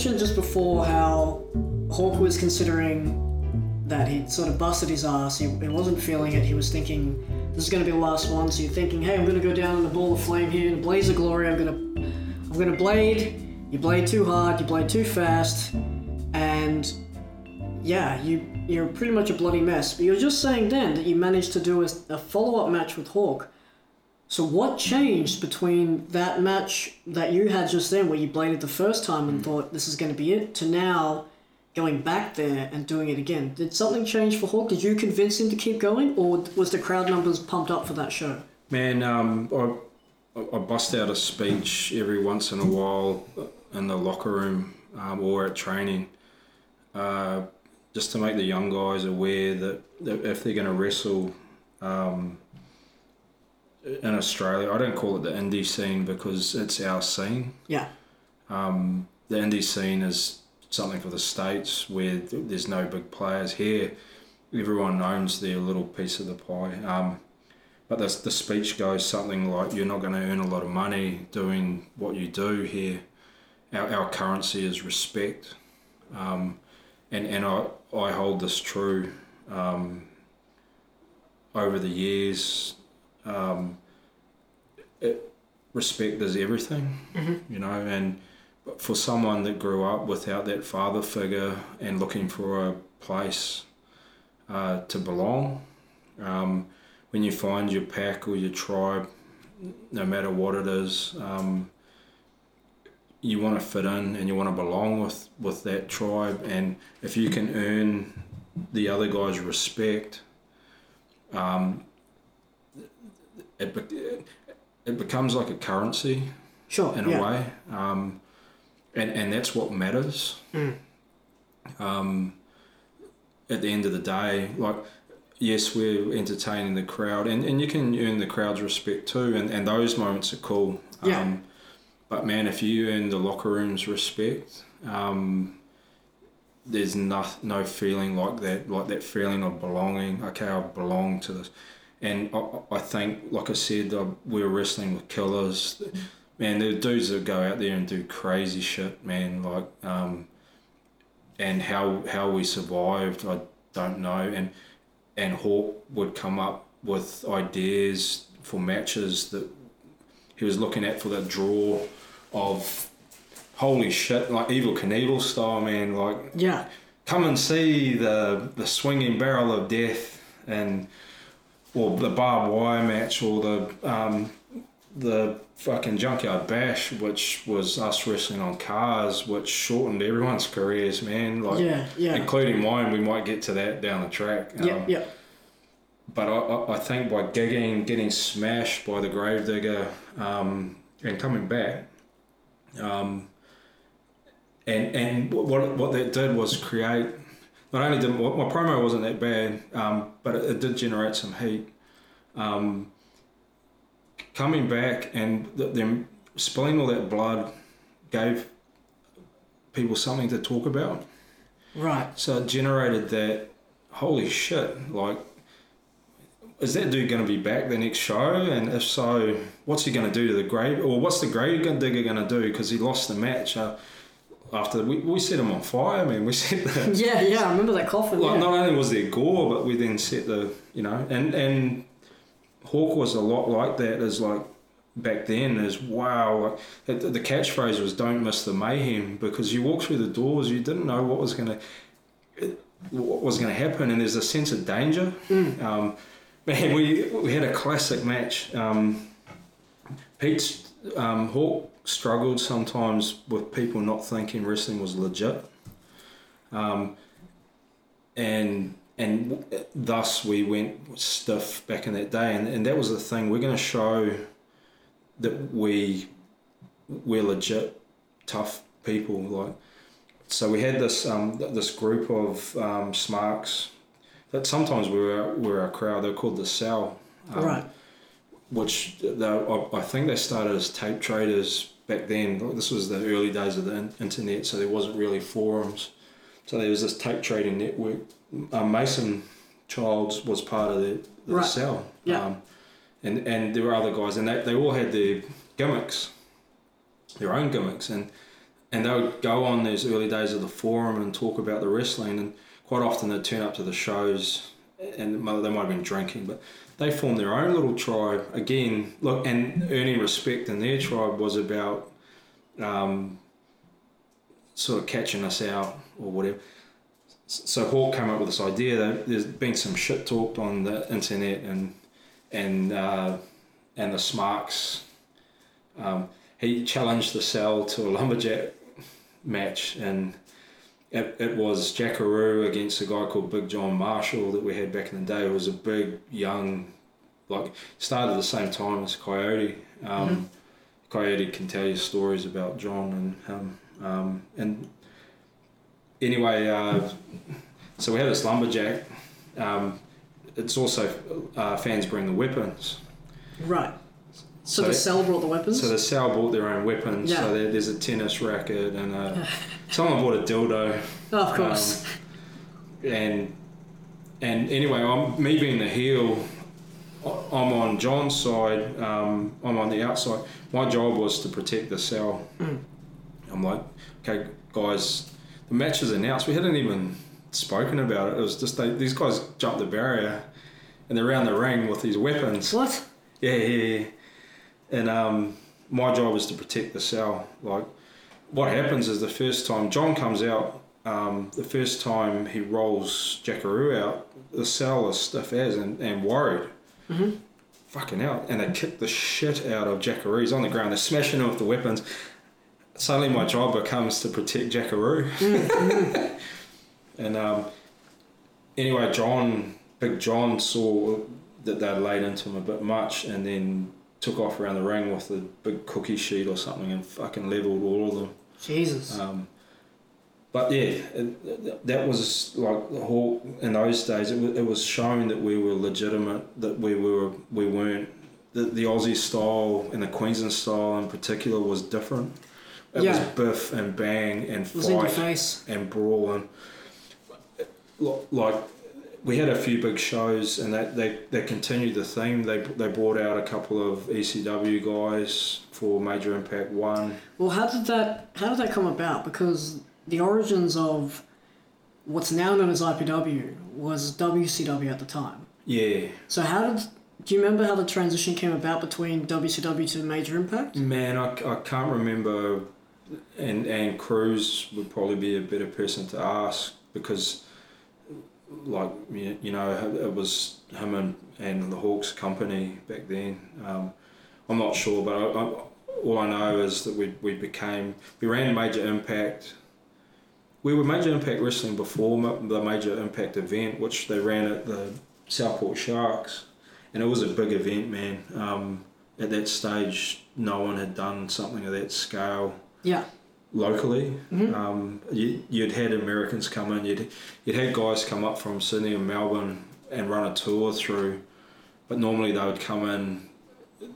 mentioned just before how Hawk was considering that he'd sort of busted his ass. He, he wasn't feeling it. He was thinking, this is going to be the last one. So you're thinking, hey, I'm going to go down in a ball of flame here, in a blaze of glory. I'm going to, I'm going to blade. You blade too hard. You blade too fast, and yeah, you you're pretty much a bloody mess. But you're just saying then that you managed to do a, a follow up match with Hawk. So what changed between that match that you had just then, where you bladed the first time and thought this is going to be it, to now going back there and doing it again? Did something change for Hawk? Did you convince him to keep going, or was the crowd numbers pumped up for that show? Man, um, I, I bust out a speech every once in a while in the locker room um, or at training, uh, just to make the young guys aware that, that if they're going to wrestle um, in Australia, I don't call it the indie scene because it's our scene. Yeah. Um, the indie scene is something for the states where there's no big players here. Everyone owns their little piece of the pie. Um, but the, the speech goes something like, "You're not going to earn a lot of money doing what you do here. Our, our currency is respect." Um, and and I, I hold this true um, over the years. Um, it, respect is everything, you know, and for someone that grew up without that father figure and looking for a place uh, to belong, um, when you find your pack or your tribe, no matter what it is, um, you want to fit in and you want to belong with, with that tribe. And if you can earn the other guy's respect, um, it, be- it becomes like a currency Sure. in yeah. a way, um, and and that's what matters. Um, at the end of the day, like yes, we're entertaining the crowd, and, and you can earn the crowd's respect too, and, and those moments are cool. Yeah. Um, but man, if you earn the locker room's respect, um, there's no, no feeling like that, like that feeling of belonging. Okay, I belong to this. And I, I think, like I said, uh, we were wrestling with killers. Man, there the dudes that go out there and do crazy shit, man. Like, um, and how how we survived, I don't know. And and Hawk would come up with ideas for matches that he was looking at for that draw of holy shit, like Evel Knievel style, man. Like, Yeah. come and see the the swinging barrel of death and or the barbed wire match or the um, the fucking junkyard bash which was us wrestling on cars which shortened everyone's careers man like Yeah, yeah. including mine we might get to that down the track Yeah. Um, Yeah. but I, I, I think by gigging, getting smashed by the gravedigger, um, and coming back, um, and and what what that did was create. Not only did my my promo wasn't that bad, um, but it, it did generate some heat. Um, coming back and th- them spilling all that blood gave people something to talk about. Right. So it generated that holy shit, like is that dude going to be back the next show? And if so, what's he going to do to the grave? Or what's the grave digger going to do? Because he lost the match uh, after we, we set them on fire. I mean, we set the Yeah. Yeah. I remember that coffin. like yeah. not only was there gore, but we then set the you know and and Hawk was a lot like that. As like back then as wow. Like the, the catchphrase was "Don't miss the mayhem" because you walk through the doors, you didn't know what was gonna what was gonna happen, and there's a sense of danger. Um, man, we we had a classic match. Um, Pete's um, Hawk struggled sometimes with people not thinking wrestling was legit. Um, and and thus we went stiff back in that day and, and that was the thing we're going to show that we we're legit tough people like so we had this um, this group of um, smarks that sometimes we were, we were our crowd they're called the cell um, right. Which I, I think they started as tape traders back then. This was the early days of the internet, so there wasn't really forums. So there was this tape trading network. Um, Mason Childs was part of the, the Right. cell. Yeah. Um, and, and there were other guys, and they, they all had their gimmicks, their own gimmicks. And and they would go on these early days of the forum and talk about the wrestling, and quite often they'd turn up to the shows, and mother they might have been drinking, but they formed their own little tribe again. Look, and earning respect in their tribe was about um, sort of catching us out or whatever. So Hawk came up with this idea that there's been some shit talked on the internet and and uh, and the Smarks. Um, he challenged the cell to a lumberjack match and it, it was Jackaroo against a guy called Big John Marshall that we had back in the day. It was a big, young, like, started at the same time as Coyote. Um, mm-hmm. Coyote can tell you stories about John and him. Um, and anyway, uh, so we have this lumberjack. Um, it's also uh, fans bring the weapons. Right. So, so the cell brought the weapons. So the cell brought their own weapons. Yeah. So there, there's a tennis racket and a, someone bought a dildo. Oh, of course. Um, and and anyway, I'm me being the heel. I'm on John's side. Um, I'm on the outside. My job was to protect the cell. Mm. I'm like, okay, guys, the match is announced. We hadn't even spoken about it. It was just they, these guys jumped the barrier and they're around the ring with these weapons. What? Yeah, yeah, yeah and um, my job is to protect the cell. Like, what happens is the first time John comes out, um, the first time he rolls Jackaroo out, the cell is stiff as and, and worried. Mm-hmm. Fucking out. And they kick the shit out of Jackaroo. He's on the ground, they're smashing him with the weapons. Suddenly, my job becomes to protect Jackaroo. Mm-hmm. and um, anyway, John, Big John, saw that they'd laid into him a bit much, and then took off around the ring with a big cookie sheet or something and fucking leveled all of them. Jesus. Um, but yeah, it, that was like the whole in those days. It was, it was showing that we were legitimate, that we were we weren't the, the Aussie style and the Queensland style in particular was different. It yeah. was biff and bang and fight and brawl and like we had a few big shows, and that they, they continued the theme. They they brought out a couple of ECW guys for Major Impact One. Well, how did that how did that come about? Because the origins of what's now known as IPW was WCW at the time. Yeah. So how did do you remember how the transition came about between WCW to Major Impact? Man, I, I can't remember, and and Cruz would probably be a better person to ask because like you know it was him and, and the Hawks company back then. Um, I'm not sure, but I, I, all I know is that we we became we ran a Major Impact. We were Major Impact Wrestling before the Major Impact event, which they ran at the Southport Sharks, and it was a big event, man. Um, at that stage, no one had done something of that scale. Yeah locally. Mm-hmm. Um, you, would had Americans come in, you'd, you'd had guys come up from Sydney and Melbourne and run a tour through, but normally they would come in,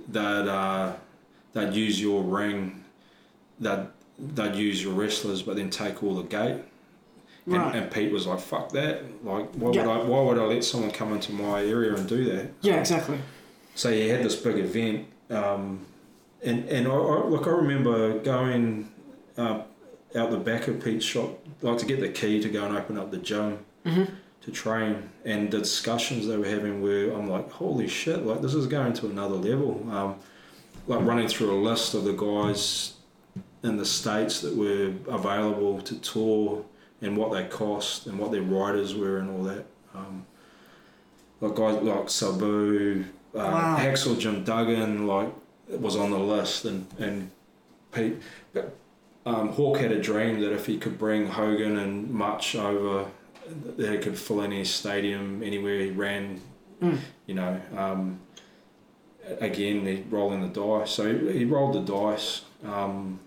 they'd, uh, they'd use your ring, they'd, they'd use your wrestlers, but then take all the gate. And, right. and Pete was like, "Fuck that! Like, why yeah. would I? Why would I let someone come into my area and do that?" Yeah, exactly. So you had this big event, um, and and I, I, look, I remember going uh, out the back of Pete's shop, like to get the key to go and open up the gym mm-hmm. to train. And the discussions they were having were, I'm like, holy shit, like this is going to another level. Um, like running through a list of the guys in the states that were available to tour and what they cost and what their riders were and all that. Um, like guys like Sabu, uh, wow. Jim Duggan, like was on the list, and and Pete. But um, Hawk had a dream that if he could bring Hogan and Much over, that he could fill any stadium anywhere he ran. Mm. You know, um, again, he rolling the dice. So he, rolled the dice, um,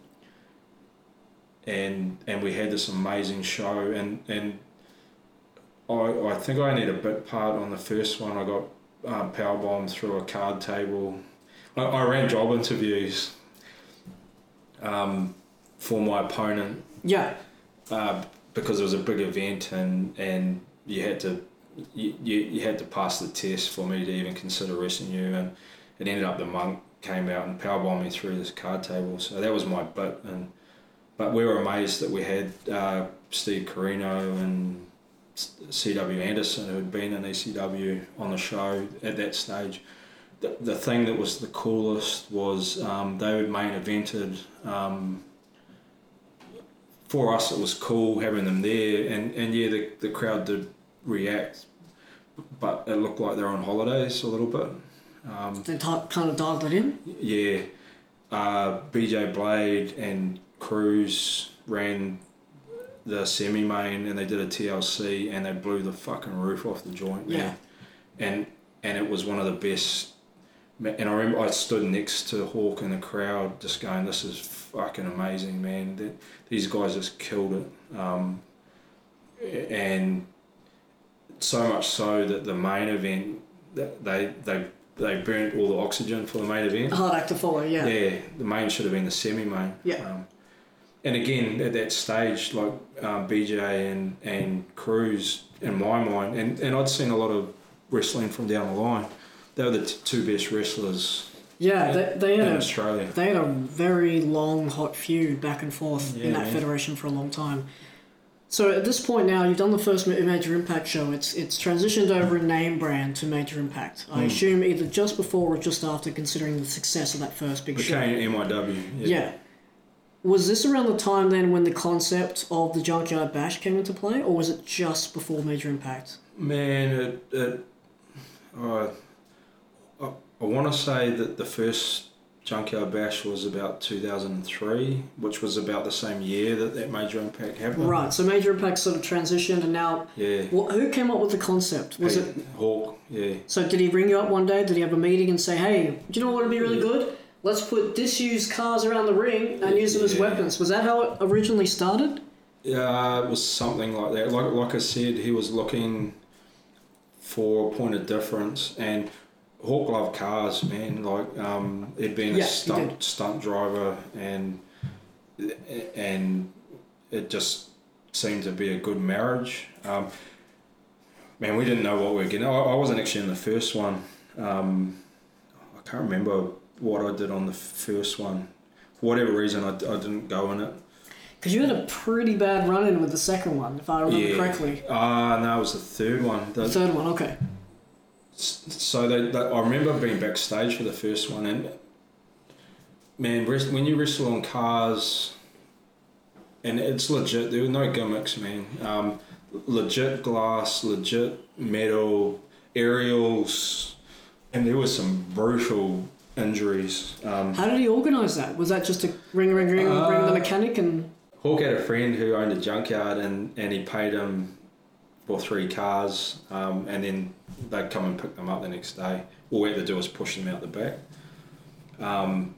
and and we had this amazing show. And and I I think I only had a bit part on the first one. I got um, power bombed through a card table. I, I ran job interviews. Um, for my opponent. Yeah. Uh, because it was a big event and and you had to you, you, you had to pass the test for me to even consider wrestling you and it ended up the monk came out and powerbombed me through this card table so that was my bit and but we were amazed that we had uh, Steve Corino and CW Anderson, who had been in ECW, on the show at that stage. The, the thing that was the coolest was um, they main evented. Um, for us, it was cool having them there, and, and yeah, the, the crowd did react, but it looked like they're on holidays a little bit. Um, they kind of dialed it in? Yeah. Uh, BJ Blade and Cruz ran the semi main and they did a TLC and they blew the fucking roof off the joint. Yeah. And and it was one of the best. And I remember I stood next to Hawk in the crowd, just going, "This is fucking amazing, man! That these guys just killed it." Um, and so much so that the main event, they they they burnt all the oxygen for the main event. Hard act to follow, yeah. Yeah, the main should have been the semi main. Yeah. Um, and again, at that stage, like um, BJ and, and Cruz, in my mind, and, and I'd seen a lot of wrestling from down the line, they were the t- two best wrestlers yeah, they, they had in a, Australia. They had a very long, hot feud back and forth Yeah, in that man. federation for a long time. So at this point now, you've done the first Major Impact show. It's it's transitioned over a name brand to Major Impact. I Hmm. assume either just before or just after, considering the success of that first big show. Became MIW. Yeah. Was this around the time then when the concept of the Junkyard Bash came into play, or was it just before Major Impact? Man, it, it, uh, I, want to say that the first Junkyard Bash was about 2003, which was about the same year that that major impact happened. Right, so Major Impact sort of transitioned, and now, Yeah. well, who came up with the concept? Was it Hawk? Yeah. So did he ring you up one day? Did he have a meeting and say, "Hey, do you know what would be really Yeah. good? Let's put disused cars around the ring and use them as Yeah. weapons." Was that how it originally started? Yeah, it was something like that. Like like I said, he was looking for a point of difference, and Hawk loved cars, man. Like um, he'd been Yeah, a stunt stunt driver, and and it just seemed to be a good marriage. Um, man, we didn't know what we were getting. I, I wasn't actually in the first one. Um, I can't remember what I did on the first one. For whatever reason, I, I didn't go in it. Because you had a pretty bad run-in with the second one, if I remember correctly. Ah, no, it was the third one. The The- third one, okay. So they, they, I remember being backstage for the first one, and man, when you wrestle on cars, and it's legit. There were no gimmicks, man. Um, legit glass, legit metal, aerials, and there were some brutal injuries. Um, How did he organise that? Was that just a ring, ring, ring, ring the Uh, mechanic and? Hawk had a friend who owned a junkyard and, and he paid him for three cars um, and then they'd come and pick them up the next day. All we had to do was push them out the back. Um,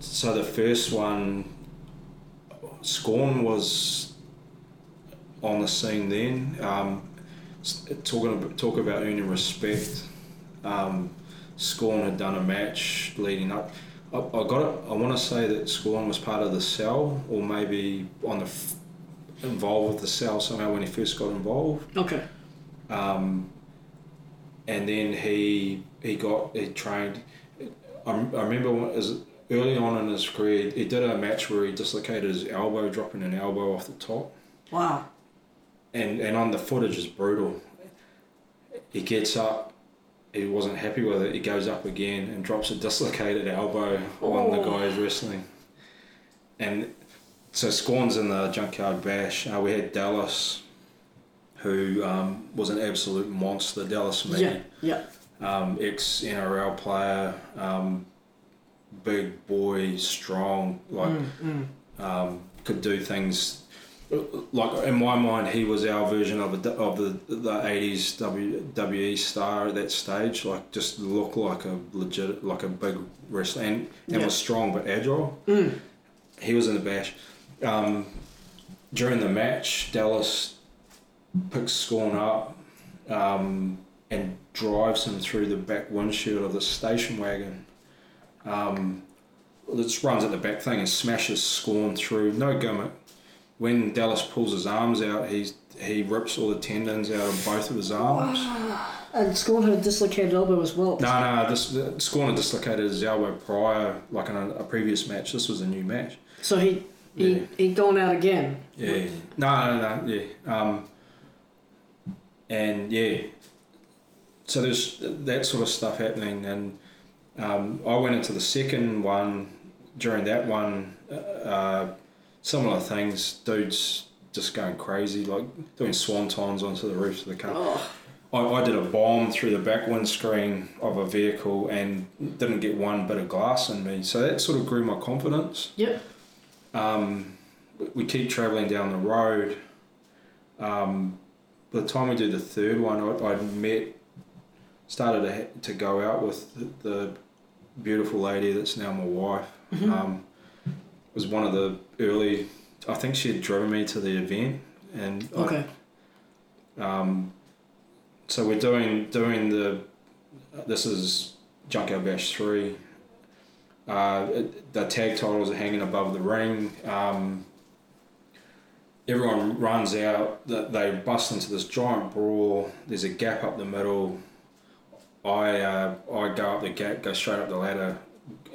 so the first one, Scorn was on the scene then. Um, talking about, talk about earning respect. Um, Scorn had done a match leading up. I, I got. I want to say that Scorn was part of the cell, or maybe on the f- involved with the cell somehow when he first got involved. Okay. Um, and then he he got he trained. I, I remember when, as early on in his career, he did a match where he dislocated his elbow, dropping an elbow off the top, Wow. and and on the footage is brutal. He gets up. He wasn't happy with it. He goes up again and drops a dislocated elbow on the Oh. guy who's wrestling. And so Scorn's in the Junkyard Bash. Uh, we had Dallas, who um, was an absolute monster. Dallas Mead Yeah. Yeah. um, ex NRL player, um, big boy, strong, like Mm, mm. um, could do things. Like in my mind, he was our version of a, of the the eighties WWE star at that stage. Like just looked like a legit, like a big wrestler, and, and Yeah. was strong but agile. Mm. He was in the bash. Um, during the match, Dallas picks Scorn up um, and drives him through the back windshield of the station wagon. Um, just runs at the back thing and smashes Scorn through. No gimmick. When Dallas pulls his arms out, he's he rips all the tendons out of both of his arms. And Scorn had a dislocated elbow as well. No, no, this Scorn had dislocated his elbow prior, like in a, a previous match. This was a new match. So he He, Yeah. He'd gone out again. Yeah. No, no, no. Yeah. Um, and yeah. So there's that sort of stuff happening, and um, I went into the second one. During that one, uh, similar things. Dudes just going crazy, like doing swantons onto the roofs of the car. Oh, I, I did a bomb through the back windscreen of a vehicle and didn't get one bit of glass in me. So that sort of grew my confidence. yep. Um, we keep travelling down the road. Um, by the time we do the third one, I, I met, started to, to go out with the, the beautiful lady that's now my wife. Mhm. Um, was one of the early. I think she had driven me to the event, and I- Okay. um, so we're doing doing the. This is Junkyard Bash three. Uh, the tag titles are hanging above the ring. Um, everyone runs out. They bust into this giant brawl. There's a gap up the middle. I uh, I go up the gap, go straight up the ladder,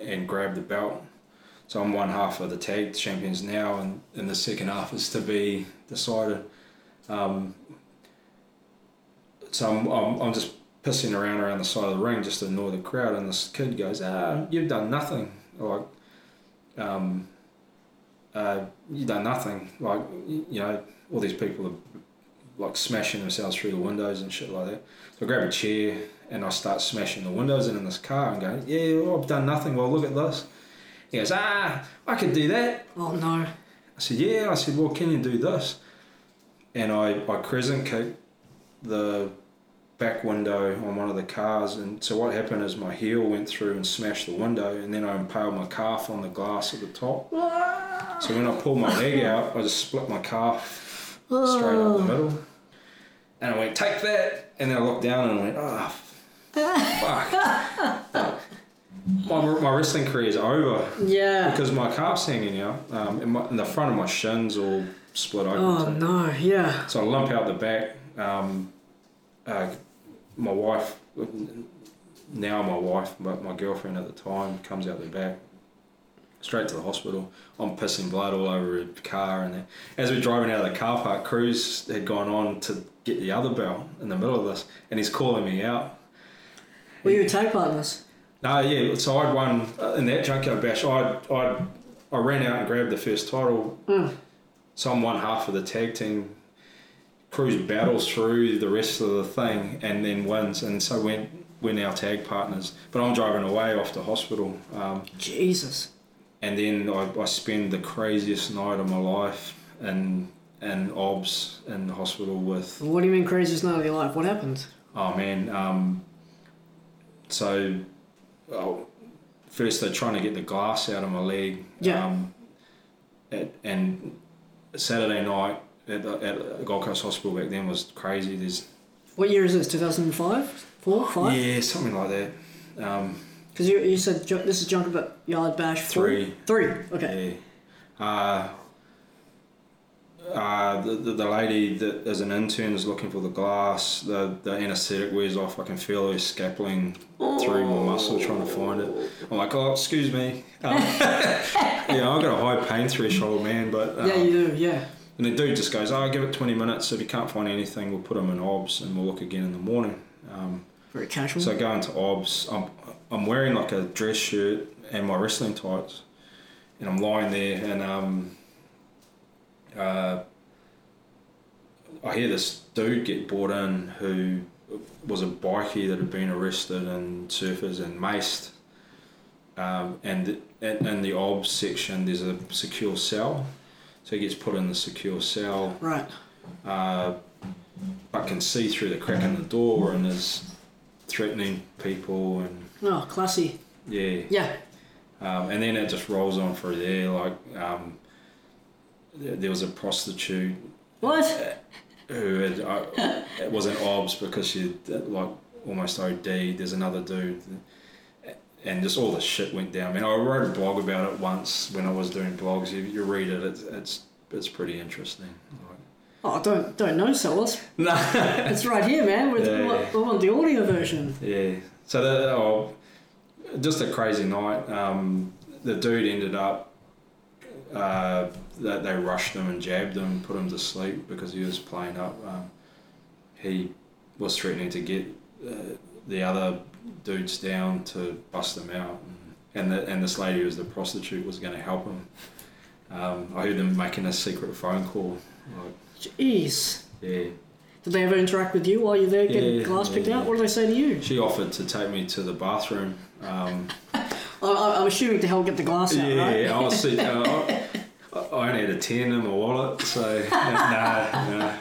and grab the belt. So I'm one half of the tag champions now, and, and the second half is to be decided. Um, so I'm, I'm, I'm just pissing around around the side of the ring just to annoy the crowd, and this kid goes, "Ah, you've done nothing." Like, um, uh, you've done nothing. Like, you know, all these people are like smashing themselves through the windows and shit like that. So I grab a chair and I start smashing the windows in, in this car and going, "Yeah, well, I've done nothing. Well, look at this." He goes, "Ah, I could do that." Oh no. I said, yeah. I said, well, can you do this? And I, I crescent kicked the back window on one of the cars. And so what happened is my heel went through and smashed the window. And then I impaled my calf on the glass at the top. So when I pulled my leg out, I just split my calf straight up the middle. And I went, take that. And then I looked down and I went, oh, fuck. my, my wrestling career is over Yeah. because my calf's hanging out, um, and, my, and the front of my shins all split open. Oh no. Yeah. so I lump out the back. Um, uh, my wife, now my wife, but my girlfriend at the time, comes out the back, straight to the hospital. I'm pissing blood all over her car, and as we're driving out of the car park, Cruz had gone on to get the other bell in the middle of this, and he's calling me out. Were you a tag partners? No, yeah. So I'd won uh, in that junkyard bash. I I I ran out and grabbed the first title. Mm. So I'm one half of the tag team. Cruz battles through the rest of the thing and then wins, and so we're we're now tag partners. But I'm driving away off to hospital, um, Jesus. and then I, I spend the craziest night of my life in in OBS in the hospital with What do you mean craziest night of your life? What happened? Oh man, um, so oh, first they're trying to get the glass out of my leg. Yeah. Um, at, and Saturday night at, the, at Gold Coast Hospital back then was crazy. There's What year is this? 2005? Four? Five? yeah, something like that. Um, Because you, you said this is Junker Yard Bash? Three. Three. Okay. yeah. Uh, uh, the, the, the lady that as an intern is looking for the glass, the, the anaesthetic wears off. I can feel her scapuling through my muscle trying to find it. I'm like, oh, excuse me. Um, yeah, I've got a high pain threshold, man. But um, Yeah, you do. Yeah. And the dude just goes, "I oh, give it 20 minutes. If you can't find anything, we'll put him in OBS and we'll look again in the morning. Um, Very casual. so I go into OBS. I'm, I'm wearing like a dress shirt and my wrestling tights. And I'm lying there and um, uh, I hear this dude get brought in who was a bikie that had been arrested and surfers and maced. Um, and in the OBS section, there's a secure cell. So he gets put in the secure cell right. uh, but can see through the crack in the door and is threatening people and Oh, classy. yeah Yeah. um, and then it just rolls on through there like um, there was a prostitute What? who had uh, it wasn't obs because she like almost OD there's another dude and just all the shit went down. I mean, I wrote a blog about it once when I was doing blogs. You, you read it, it's it's it's pretty interesting. Like, Oh, don't don't know, Sellers. no. It's right here, man. With, Yeah, I want the audio version. Yeah. So the oh, just a crazy night. Um, the dude ended up. Uh, they, they rushed him and jabbed him, put him to sleep because he was playing up. Um, he was threatening to get uh, the other dudes down to bust them out, and the, and this lady who was the prostitute was going to help him. Um, I heard them making a secret phone call. Like, Jeez. yeah, Did they ever interact with you while you're there getting Yeah, glass picked yeah, out? What did they say to you? she offered to take me to the bathroom. Um, I'm assuming to help get the glass out, yeah, right? I was. Uh, I, I only had a ten in my wallet, so no, no.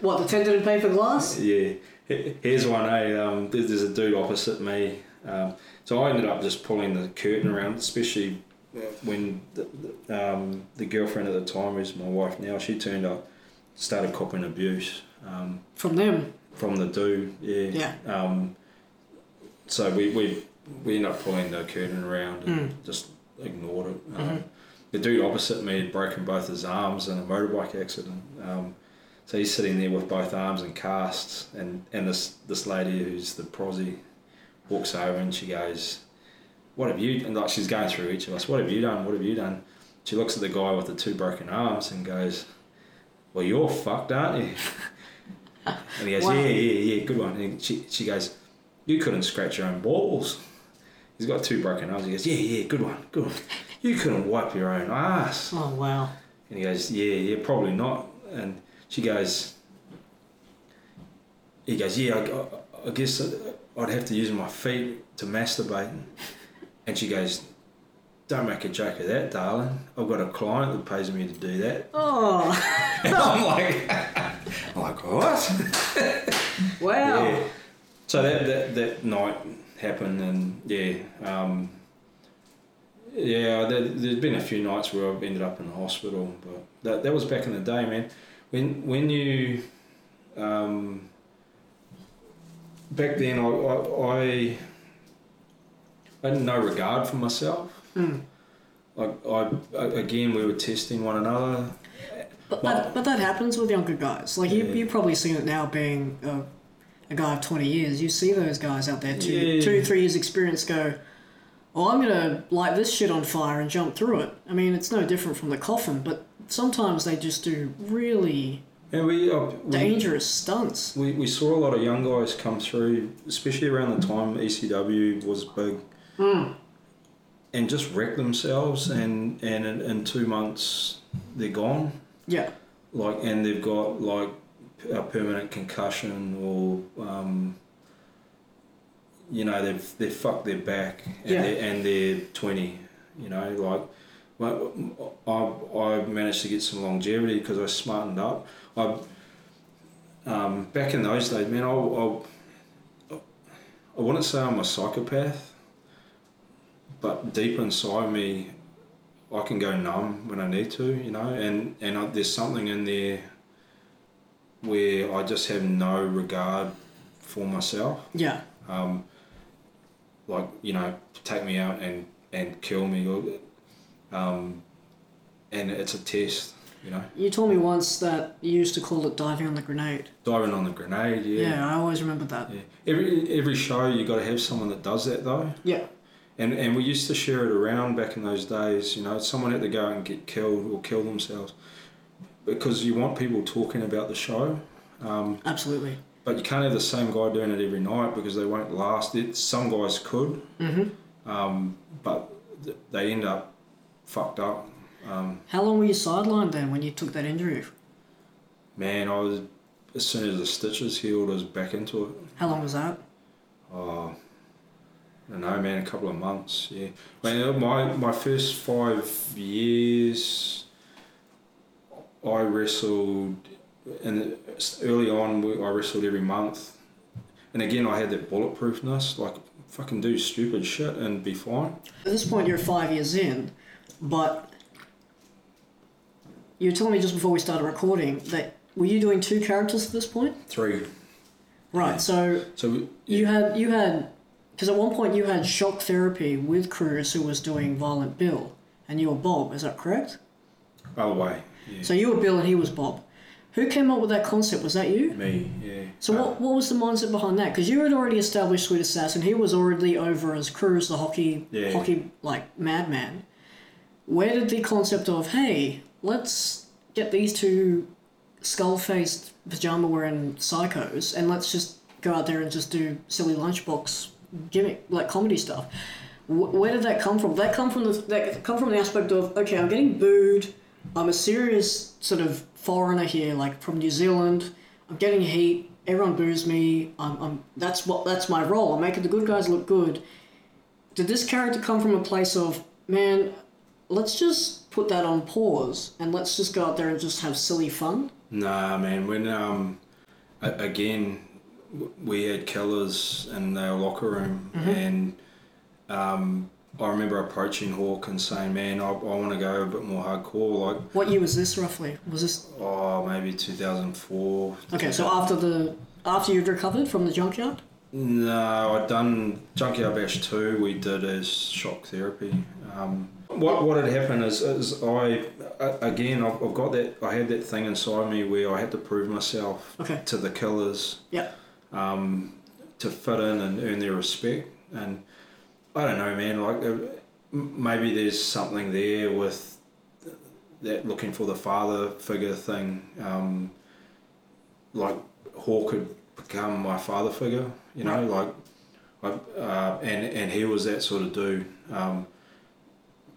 What, the tent didn't pay for glass? Yeah, here's one. Eh? Um, there's, a dude opposite me. Um, so I ended up just pulling the curtain around, especially when the, um, the girlfriend at the time, who's my wife now, she turned up, started copping abuse um, From them. from the dude. Yeah. Yeah. Um, so we, we we ended up pulling the curtain around and just ignored it. Um, Mhm. The dude opposite me had broken both his arms in a motorbike accident. Um, so he's sitting there with both arms in casts, and, and this this lady who's the prosy walks over and she goes, "What have you?" And like she's going through each of us. What have you done? What have you done? She looks at the guy with the two broken arms and goes, "Well, you're fucked, aren't you?" And he goes, Wow. "Yeah, yeah, yeah, good one." And she she goes, "You couldn't scratch your own balls." He's got two broken arms. He goes, "Yeah, yeah, good one, good one." You couldn't wipe your own ass. Oh, wow. And he goes, Yeah, yeah, probably not. And she goes, He goes, Yeah, I, I guess I'd have to use my feet to masturbate. And she goes, Don't make a joke of that, darling. I've got a client that pays me to do that. Oh, And I'm like, I'm like, What? wow. Yeah. So that, that, that night happened, and yeah, um, yeah, there, there's been a few nights where I've ended up in the hospital, but that, that was back in the day, man. When when you um, back then, I, I I I had no regard for myself. Mm. Like I again, we were testing one another. But that, but that happens with younger guys. Like, you, Yeah. you've probably seen it now being a, a guy of 20 years. You see those guys out there, two, Yeah. two three years experience, go, oh, I'm going to light this shit on fire and jump through it. I mean, it's no different from the coffin, but sometimes they just do really And we, uh, we dangerous stunts. We, we saw a lot of young guys come through, especially around the time ECW was big, Mm. and just wreck themselves. And, and in, in two months, they're gone. Yeah. Like, and they've got like a permanent concussion, or um, you know, they've they've fucked their back, and Yeah. they're, and they're twenty. You know, like. Well, I, I managed to get some longevity because I smartened up. I um, back in those days, man, I, I, I wouldn't say I'm a psychopath, but deep inside me, I can go numb when I need to, you know, and, and I, there's something in there where I just have no regard for myself. Yeah. Um, like, you know, take me out and, and kill me, or, um, and it's a test, you know. You told me once that you used to call it diving on the grenade. Diving on the grenade, yeah. Yeah, I always remember that. Yeah. Every every show you got to have someone that does that though. Yeah. And and we used to share it around back in those days. You know, someone had to go and get killed or kill themselves because you want people talking about the show. Um, Absolutely. but you can't have the same guy doing it every night because they won't last. It, some guys could, Mm-hmm. um, but th- they end up fucked up. Um, How long were you sidelined then when you took that injury? man, I was as soon as the stitches healed, I was back into it. How long was that? Oh, I don't know, man. A couple of months, yeah. Well, my my first five years, I wrestled, and early on, I wrestled every month. And again, I had that bulletproofness, like fucking do stupid shit and be fine. At this point, you're five years in, but you were telling me just before we started recording that were you doing two characters at this point? Three. Right. Yeah. So So we- you had you had because at one point you had shock therapy with Cruz who was doing Violent Bill, and you were Bob. Is that correct? other way, yeah. So you were Bill and he was Bob. Who came up with that concept? Was that you? Me, yeah. So Uh, what, what was the mindset behind that? Because you had already established Sweet Assassin. He was already over as Cruz, the hockey Yeah. hockey like madman. Where did the concept of hey, let's get these two skull-faced pajama-wearing psychos and let's just go out there and just do silly lunchbox gimmick like comedy stuff? Wh- where did that come from? That come from the that come from the aspect of okay, I'm getting booed. I'm a serious sort of foreigner here, like from New Zealand. I'm getting heat. Everyone boos me. I'm, I'm that's what that's my role. I'm making the good guys look good. Did this character come from a place of man? Let's just put that on pause and let's just go out there and just have silly fun. Nah, man. When um, a- again, we had killers in our locker room, and um, I remember approaching Hawk and saying, "Man, I, I want to go a bit more hardcore." Like, What year was this roughly? Was this oh, maybe two thousand four. okay? So after the after you'd recovered from the junkyard. No, I'd done Junkyard Bash 2, we did as shock therapy. Um, what, what had happened is, is I, again, I've, I've got that, I had that thing inside me where I had to prove myself Okay. to the killers Yeah. um, to fit in and earn their respect. And I don't know, man, like uh, maybe there's something there with that looking for the father figure thing. Um, like Hawk had become my father figure, you know, like, I, uh, and and he was that sort of dude. Um,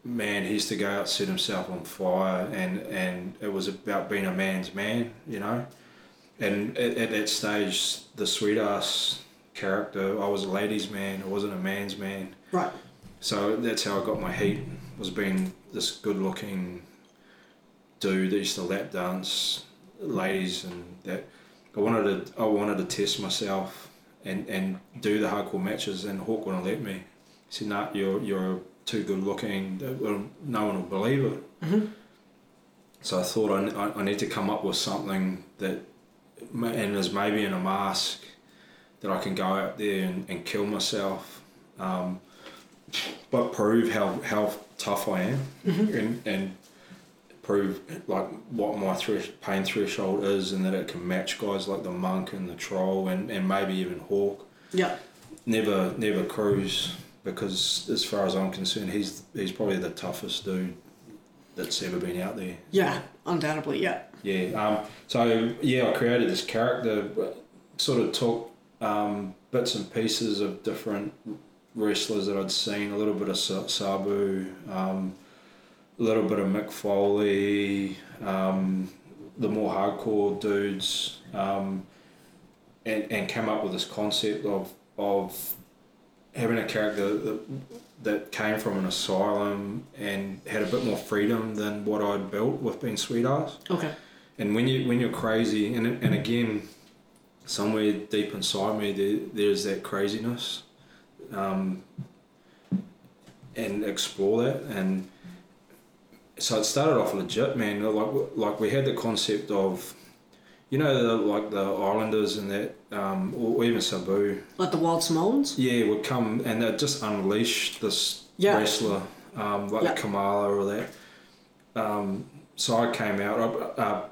man, he used to go out set himself on fire, and and it was about being a man's man, you know. And at, at that stage, the sweet ass character, I was a ladies' man. I wasn't a man's man. Right. So that's how I got my heat. Was being this good-looking dude that used to lap dance ladies, and that I wanted to. I wanted to test myself and and do the hardcore matches, and Hawk wouldn't let me. He said, "Nah, you're you're too good-looking. Well, No one will believe it." Mhm. So I thought I, I, I need to come up with something that, and is maybe in a mask, that I can go out there and, and kill myself. Um, but prove how, how tough I am and, and prove like what my thresh, pain threshold is and that it can match guys like the monk and the troll and, and maybe even hawk Yeah. never never Cruz because as far as I'm concerned he's he's probably the toughest dude that's ever been out there Yeah. Undoubtedly. Yeah. yeah. Um, so yeah, I created this character. Sort of took um, bits and pieces of different wrestlers that I'd seen. A little bit of Sabu, um, a little bit of Mick Foley, um, the more hardcore dudes, um, and and came up with this concept of of having a character that that came from an asylum and had a bit more freedom than what I'd built with being sweet ass. Okay. And when you when you're crazy, and and again, somewhere deep inside me, there, there's that craziness, um, and explore that. And so it started off legit, man. Like like we had the concept of, you know, the, like the Islanders and that, um, or even Sabu. Like the Wild Samoans. Yeah, would come and they'd just unleash this Yeah. wrestler, um, like Yeah. Kamala or that. Um, so I came out. I uh,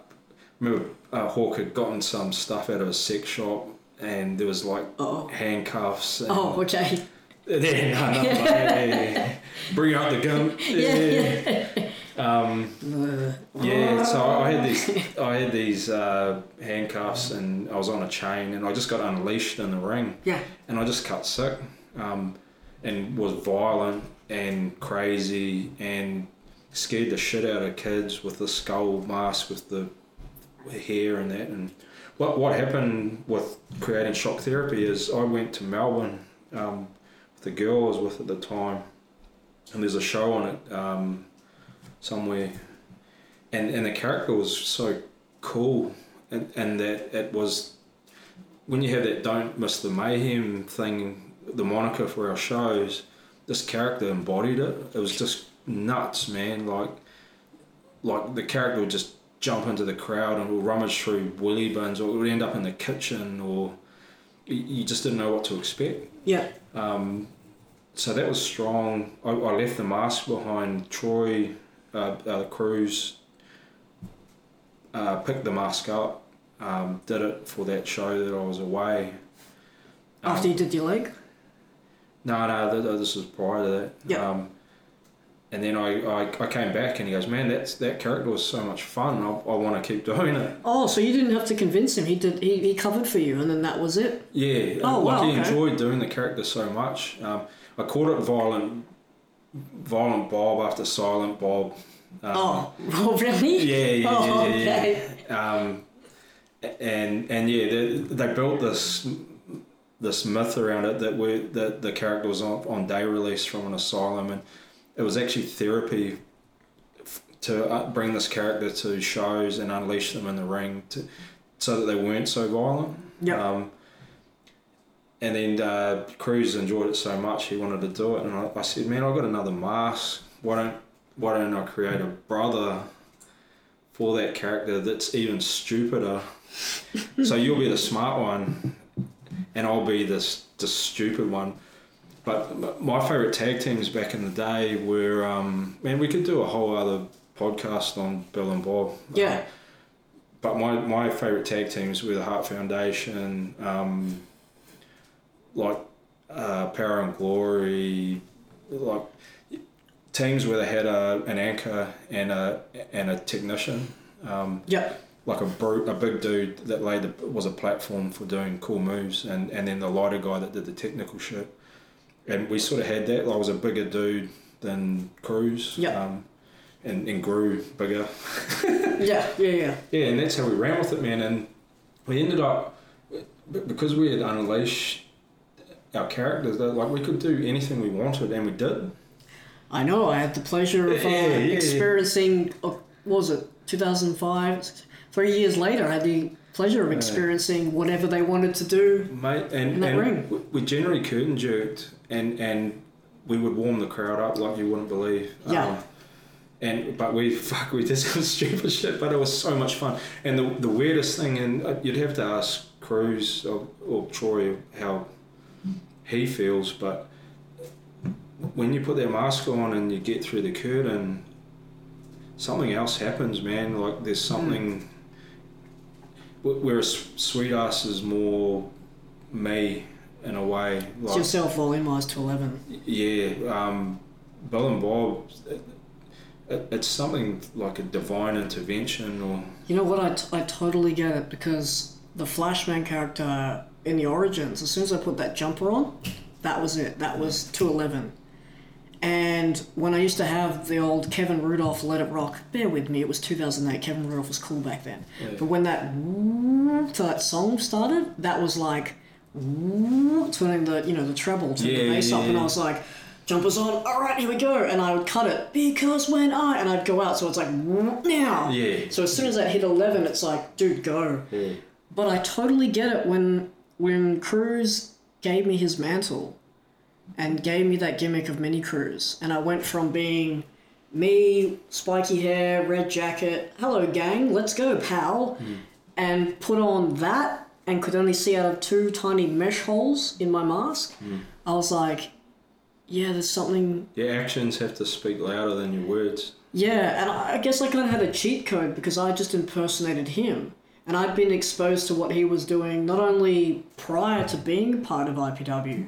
remember uh, Hawk had gotten some stuff out of a sex shop, and there was like Oh. handcuffs. And, Oh. Okay. yeah, no, no, yeah, yeah, yeah. Bring out the gun. Yeah. Um, Uh, yeah, so I had these, I had these uh, handcuffs, and I was on a chain, and I just got unleashed in the ring yeah. and I just cut sick, um, and was violent and crazy and scared the shit out of kids with the skull mask with the hair and that. And what what happened with creating shock therapy is I went to Melbourne um, with the girl I was with at the time, and there's a show on it um, somewhere, and and the character was so cool, and and that it was when you have that don't miss the mayhem thing, the moniker for our shows, this character embodied it. It was just nuts, man. Like, like the character would just jump into the crowd and would rummage through willy bins, or it would end up in the kitchen, or you, you just didn't know what to expect. Yeah. Um, so that was strong. I, I left the mask behind. Troy, uh, uh, Cruz, uh, picked the mask up. Um, did it for that show that I was away. Um, After you did your leg. no, no, th- th- this was prior to that. Yeah. Um, and then I, I, I came back and he goes, man, that's that character was so much fun. I, I want to keep doing it. Oh, so you didn't have to convince him. He did. He, he covered for you, and then that was it. Yeah. Oh, like wow, he okay. enjoyed doing the character so much. Um, I called it violent, violent Bob after Silent Bob. Um, Oh, oh really? Yeah, yeah, Oh, yeah, yeah, okay. yeah. Um, and and yeah, they, they built this this myth around it that we that the character was on, on day release from an asylum, and it was actually therapy f- to uh, bring this character to shows and unleash them in the ring to so that they weren't so violent. Yeah. Um, and then uh, Cruz enjoyed it so much he wanted to do it, and I, I said, "Man, I've got another mask. Why don't Why don't I create a brother for that character that's even stupider? so you'll be the smart one, and I'll be this the stupid one." But my favourite tag teams back in the day were, um, man, we could do a whole other podcast on Bill and Bob. Yeah. But my, my favourite tag teams were the Hart Foundation, um, like uh, Power and Glory, like teams where they had a, an anchor and a and a technician, um, Yep. like a brute, a big dude that laid the, was a platform for doing cool moves, and, and then the lighter guy that did the technical shit. And we sort of had that. I was a bigger dude than Cruz. Yep. Um, and, and grew bigger. Yeah. Yeah. Yeah. Yeah, and that's how we ran with it, man. And we ended up because we had unleashed our characters. That like we could do anything we wanted, and we did. I know. I had the pleasure of uh, Yeah, experiencing. Uh, what was it 2005? Three years later, I had the pleasure of experiencing whatever they wanted to do. Mate, and, In that and ring. we- we generally curtain jerked, and and we would warm the crowd up like you wouldn't believe. Yeah. Um, and but we fuck we did some stupid shit, but it was so much fun. And the the weirdest thing, and uh, you'd have to ask Cruz or, or Troy how he feels, but when you put that mask on and you get through the curtain, something else happens, man. Like there's something. wh- Whereas Sweet Ass is more me in a way. It's Like, yourself volumized to eleven. yeah, um, Bill and Bob, it, it, it's something like a divine intervention or. You know what? I, t- I totally get it because the Flashman character in the Origins, as soon as I put that jumper on, that was it. That was 211. And when I used to have the old Kevin Rudolf Let It Rock, bear with me, it was 2008. Kevin Rudolf was cool back then. Yeah. But when that to that song started, that was like turning the you know the treble to Yeah, the bass yeah, up, and. I was like, jumpers on, all right, here we go, and I would cut it because when I and I'd go out, so it's like now. Yeah. So as soon as that hit eleven, it's like, dude, go. Yeah. But I totally get it when when Cruz gave me his mantle and gave me that gimmick of mini Cruz, and I went from being me, spiky hair, red jacket, hello gang, let's go, pal, hmm. and put on that and could only see out of two tiny mesh holes in my mask. Hmm. I was like, yeah, there's something Your actions have to speak louder than your words. yeah, and I I guess I kind of had a cheat code because I just impersonated him. And I'd been exposed to what he was doing not only prior to being part of IPW,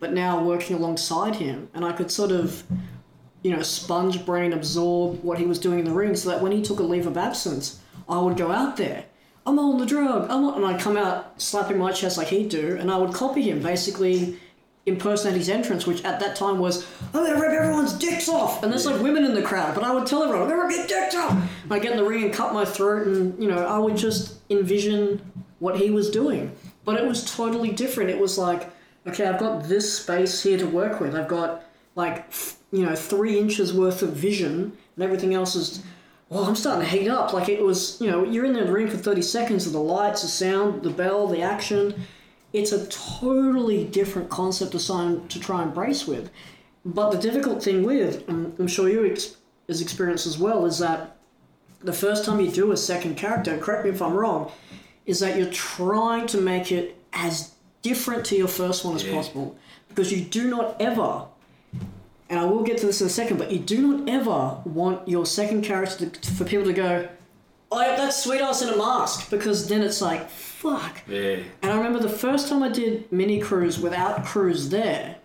but now working alongside him. And I could sort of, you know, sponge brain absorb what he was doing in the ring so that when he took a leave of absence, I would go out there. I'm on the drug. I'm on, and I'd come out slapping my chest like he'd do, and I would copy him, basically impersonate his entrance, which at that time was, I'm gonna rip everyone's dicks off. And there's like women in the crowd, but I would tell everyone, I'm gonna rip your dicks off. And I get in the ring and cut my throat, and you know, I would just envision what he was doing. But it was totally different. It was like, okay, I've got this space here to work with. I've got like, you know, three inches worth of vision, and everything else is. Well, I'm starting to heat up. Like it was, you know, you're in the ring for 30 seconds of the lights, the sound, the bell, the action it's a totally different concept to, sign, to try and brace with. But the difficult thing with, and I'm sure you ex- experienced as well, is that the first time you do a second character, correct me if I'm wrong, is that you're trying to make it as different to your first one as Yeah. possible. Because you do not ever, and I will get to this in a second, but you do not ever want your second character to, for people to go, yeah, that's sweet ass in a mask, because then it's like, fuck. Yeah. And I remember the first time I did mini Cruz without Cruz there,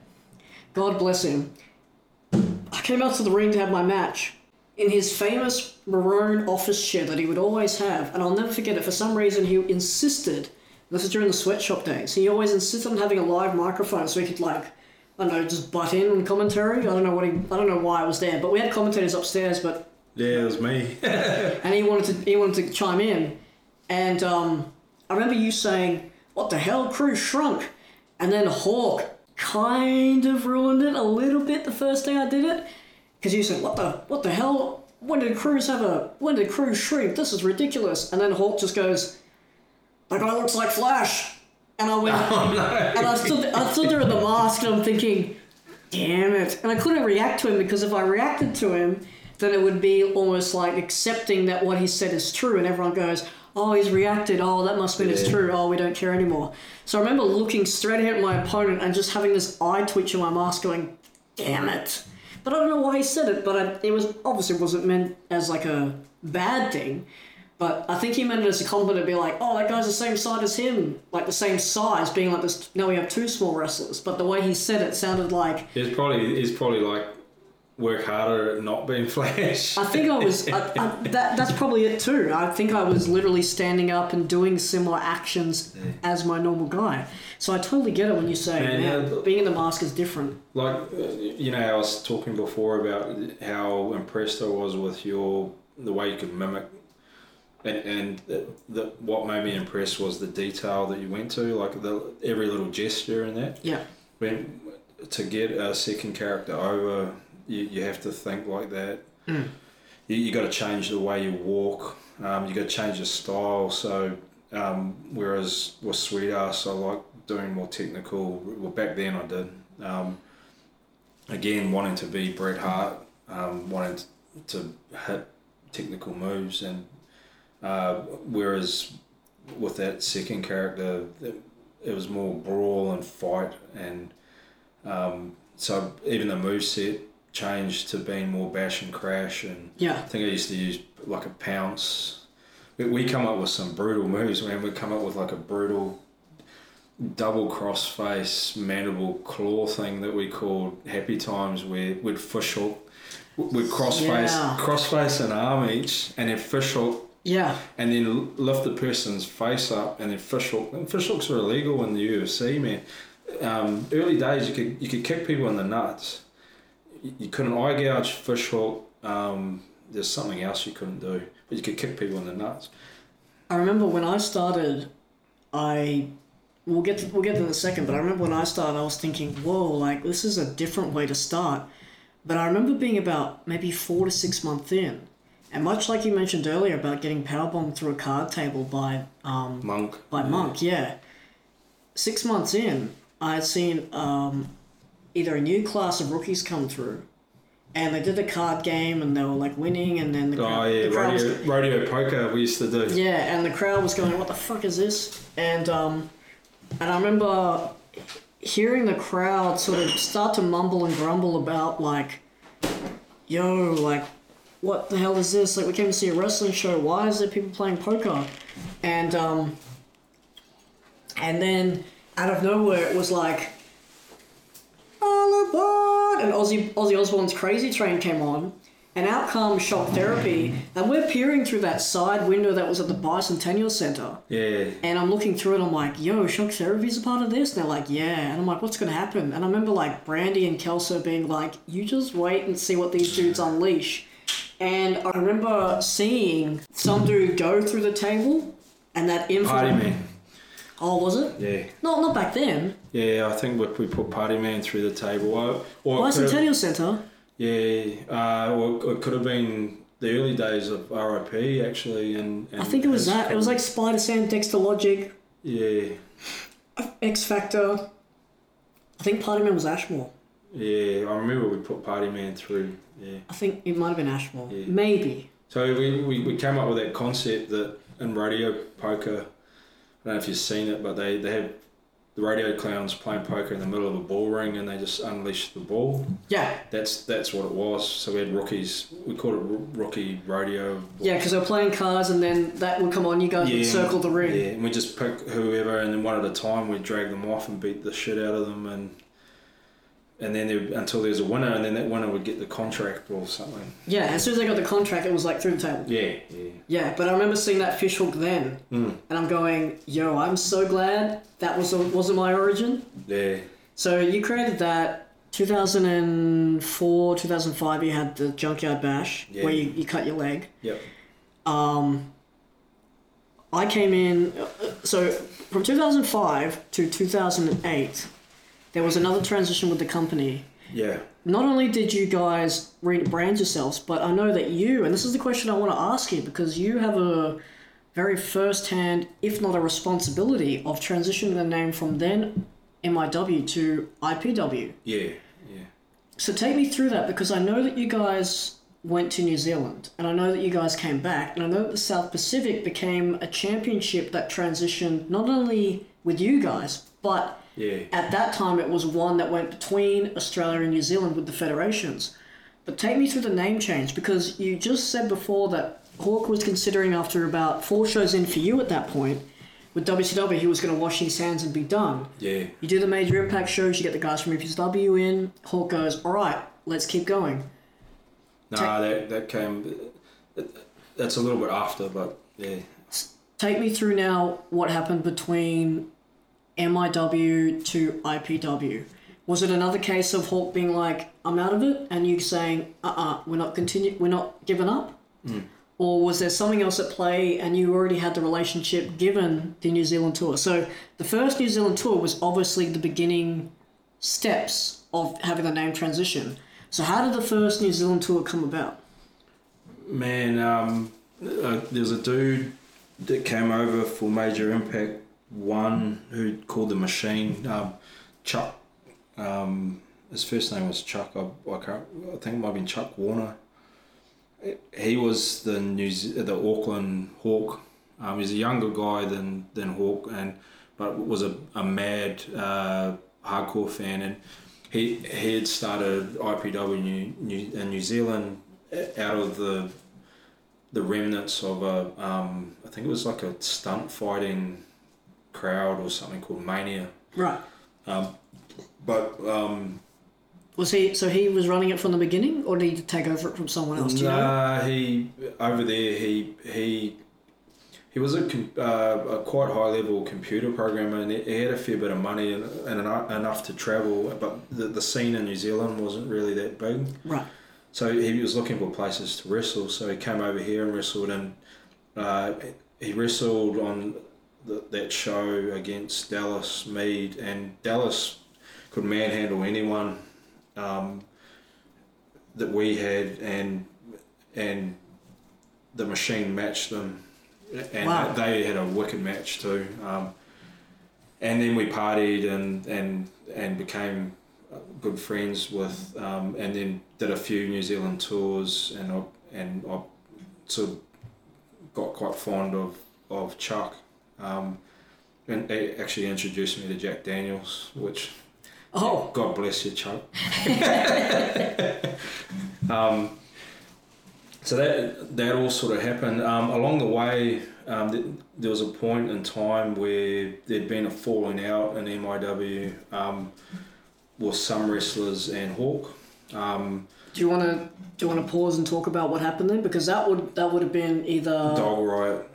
God bless him. I came out to the ring to have my match in his famous maroon office chair that he would always have, and I'll never forget it. For some reason, he insisted. This is during the sweatshop days. He always insisted on having a live microphone so he could like, I don't know, just butt in on commentary. I don't know what he, I don't know why it was there, but we had commentators upstairs, but Yeah, it was me. and he wanted to he wanted to chime in, and um, I remember you saying, "What the hell, Cruz shrunk," and then Hawk kind of ruined it a little bit the first day I did it, because you said, "What the what the hell? When did Cruz have a when did Cruz shrink? This is ridiculous." And then Hawk just goes, "That guy looks like Flash," and I went, "No," and I stood I stood there at the mask and I'm thinking, damn it. And I couldn't react to him because if I reacted to him, then it would be almost like accepting that what he said is true. And everyone goes, oh, he's reacted. Oh, that must mean it's true. Oh, we don't care anymore. So I remember looking straight ahead at my opponent and just having this eye twitch in my mask going, damn it. But I don't know why he said it, but I, it was obviously wasn't meant as like a bad thing. But I think he meant it as a compliment to be like, oh, that guy's the same size as him. Like the same size, being like this. Now we have two small wrestlers. But the way he said it sounded like, It's probably it's probably like work harder at not being Flash. I think I was. I, I, that that's probably it too. I think I was literally standing up and doing similar actions as my normal guy. So I totally get it when you say, Man, man, yeah. being in the mask is different. Like uh, you know, I was talking before about how impressed I was with your the way you could mimic, and and the, the, what made me impressed was the detail that you went to, like the every little gesture and that. Yeah, When to get a second character over, you, you have to think like that. Mm. You, you got to change the way you walk. Um, you got to change your style. So um, whereas with Sweet Ass, I like doing more technical. Well, back then I did. Um, again, wanting to be Bret Hart, um, wanting to hit technical moves, and uh, whereas with that second character, it, it was more brawl and fight, and um, so even the move set changed to being more bash and crash, and yeah, I think I used to use like a pounce. We, we come up with some brutal moves, man. We come up with like a brutal double crossface mandible claw thing that we called happy times, where we'd fish hook, we'd crossface, Yeah. crossface an arm each, and then fish hook yeah, and then lift the person's face up and then fish hook. And fish hooks are illegal in the UFC, man. Um, early days, you could you could kick people in the nuts. You, couldn't eye gouge, fish hook. Um, there's something else you couldn't do, but you could kick people in the nuts. I remember when I started, I we'll get to, we'll get to in a second, but I remember when I started, I was thinking, whoa, like this is a different way to start. But I remember being about maybe four to six months in, and much like you mentioned earlier about getting power powerbombed through a card table by um, Monk. by Monk, yeah. Six months in, I had seen um, either a new class of rookies come through, and they did a card game, and they were like winning, and then the crowd, Oh yeah, the crowd was rodeo, rodeo poker we used to do. yeah, and the crowd was going, "What the fuck is this?" And um, and I remember hearing the crowd sort of start to mumble and grumble about like, "Yo, like, what the hell is this? Like, we came to see a wrestling show. Why is there people playing poker?" And um, and then out of nowhere, it was like, "All aboard!" And Ozzy Ozzy Osbourne's Crazy Train came on. And out comes shock therapy, and we're peering through that side window that was at the Bicentennial Center. Yeah, And I'm looking through it, I'm like, yo, shock therapy's a part of this? And they're like, yeah. And I'm like, what's gonna happen? And I remember like Brandy and Kelso being like, you just wait and see what these dudes unleash. And I remember seeing some dude go through the table, and that info. Oh, was it? Yeah, No, not back then. yeah. I think we, we put Party Man through the table. Or, could've- Bicentennial Center. Yeah, uh, or it could have been the early days of RIP actually, and, and I think it was that. It was like Spider Sam, Dexter Logic, yeah, X Factor. I think Party Man was Ashmore. yeah. I remember we put Party Man through. Yeah, I think it might have been Ashmore. Yeah. Maybe. so we, we, we came up with that concept that in rodeo poker, don't know if you've seen it, but they they have the rodeo clowns playing poker in the middle of a ball ring, and they just unleash the ball. Yeah. That's that's what it was. So we had rookies. We called it roo- rookie rodeo. Yeah, because they were playing cards and then that would come on, you guys would circle the ring. Yeah, and we just pick whoever, and then one at a time we drag them off and beat the shit out of them, and and then there, until there's a winner, and then that winner would get the contract or something. Yeah, as soon as I got the contract, it was like through the table. Yeah, yeah. Yeah, but I remember seeing that fishhook then, Mm, and I'm going, yo, I'm so glad that was wasn't my origin. yeah. So you created that 2004, 2005. You had the Junkyard Bash Yeah. where you, you cut your leg. Yep. Um, I came in, uh, so from 2005 to 2008, there was another transition with the company. Yeah. Not only did you guys rebrand yourselves, but I know that you, and this is the question I want to ask you because you have a very first hand, if not a responsibility, of transitioning the name from then MIW to IPW. Yeah. Yeah. So take me through that because I know that you guys went to New Zealand and I know that you guys came back and I know that the South Pacific became a championship that transitioned not only with you guys but Yeah. at that time it was one that went between Australia and New Zealand with the federations. But take me through the name change because you just said before that Hawk was considering after about four shows in for you at that point with WCW he was going to wash his hands and be done. Yeah. You do the major impact shows, you get the guys from FSW in. Hawk goes, all right, let's keep going. Nah, that that came. That's a little bit after, but yeah. Take me through now what happened between MIW to IPW. Was it another case of Hawk being like, I'm out of it, and you saying, uh uh-uh, uh, we are not continue, we're not giving up? Or was there something else at play and you already had the relationship given the New Zealand tour? So the first New Zealand tour was obviously the beginning steps of having the name transition. So how did the first New Zealand tour come about? Man, um, uh, there's a dude that came over for Major Impact One who called the Machine. Um, Chuck. Um, his first name was Chuck. I, I can't. I think it might have been Chuck Warner. He was the New Ze- the Auckland Hawk. Um, he's a younger guy than than Hawk, and but was a, a mad uh, hardcore fan, and he he had started IPW New, New, in New Zealand out of the the remnants of a um, I think it was like a stunt fighting crowd or something called Mania. Right. Um, but um, Was he so he was running it from the beginning, or did he take over it from someone else? Do you know? nah, he over there he he he was a, uh, a quite high level computer programmer and he had a fair bit of money and, and enough, enough to travel, but the, the scene in New Zealand wasn't really that big. Right. So he was looking for places to wrestle. So he came over here and wrestled, and uh, he wrestled on the, that show against Dallas Mead, and Dallas could manhandle anyone um, that we had, and and the machine matched them, and Wow. they had a wicked match too. Um, and then we partied and and and became good friends with, um, and then did a few New Zealand tours, and I and I sort of got quite fond of of Chuck, um, and he actually introduced me to Jack Daniels, which Oh, God bless you, Chuck. um, so that that all sort of happened um, along the way. Um, th- there was a point in time where there'd been a falling out in MIW um, with some wrestlers and Hawk. Um, do you want to do you want to pause and talk about what happened then? Because that would that would have been either Dog Riot,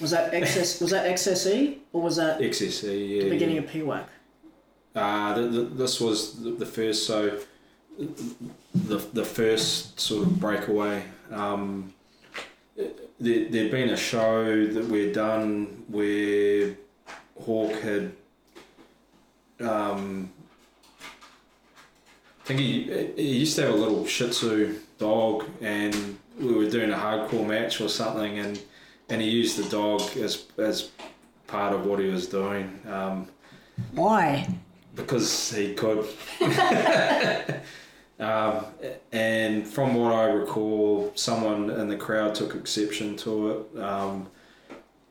was that XS was that XSE or was that XSE, yeah. the beginning of PWAC? Uh, the, the, this was the, the first, so the, the first sort of breakaway. Um, there, there'd been a show that we'd done where Hawk had. Um, I think he, he used to have a little Shih Tzu dog, and we were doing a hardcore match or something, and, and he used the dog as as part of what he was doing. Um, Why? because he could. um, and from what I recall, someone in the crowd took exception to it, um,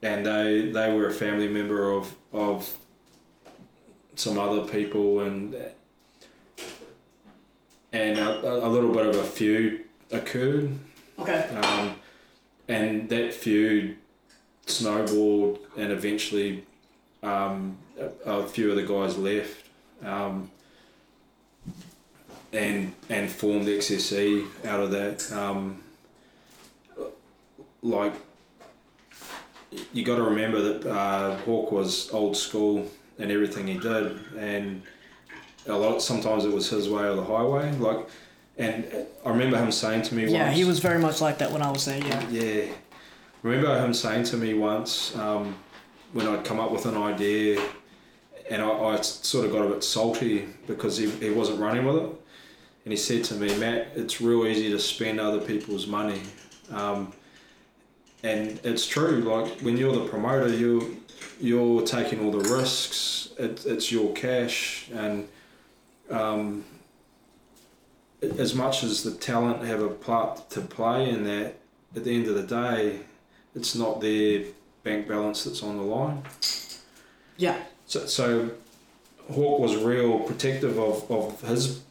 and they they were a family member of of some other people, and and a, a little bit of a feud occurred, Okay. um, and that feud snowballed, and eventually um, a, a few of the guys left. Um, and and formed XSE out of that. Um, like you got to remember that uh, Hawk was old school and everything he did, and a lot sometimes it was his way or the highway. Like, and I remember him saying to me, Yeah, once, he was very much like that when I was there. Yeah. yeah. Remember him saying to me once um, when I'd come up with an idea and I, I sort of got a bit salty because he, he wasn't running with it. And he said to me, Matt, it's real easy to spend other people's money. Um, and it's true, like when you're the promoter, you, you're taking all the risks, it, it's your cash. And um, as much as the talent have a part to play in that, at the end of the day, it's not their bank balance that's on the line. Yeah. So, so Hawk was real protective of, of his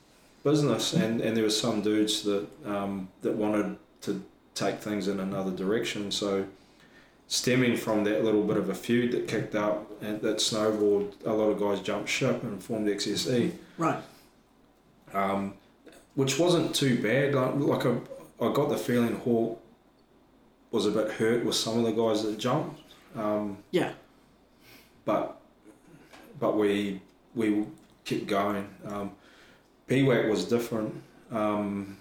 business, and, and there were some dudes that um, that wanted to take things in another direction. So, stemming from that little bit of a feud that kicked up and that snowballed, a lot of guys jumped ship and formed XSE, Right. um, which wasn't too bad. Like, like I, I got the feeling Hawk was a bit hurt with some of the guys that jumped. Um, Yeah. but but we we kept going. Um, PWAC was different. Um,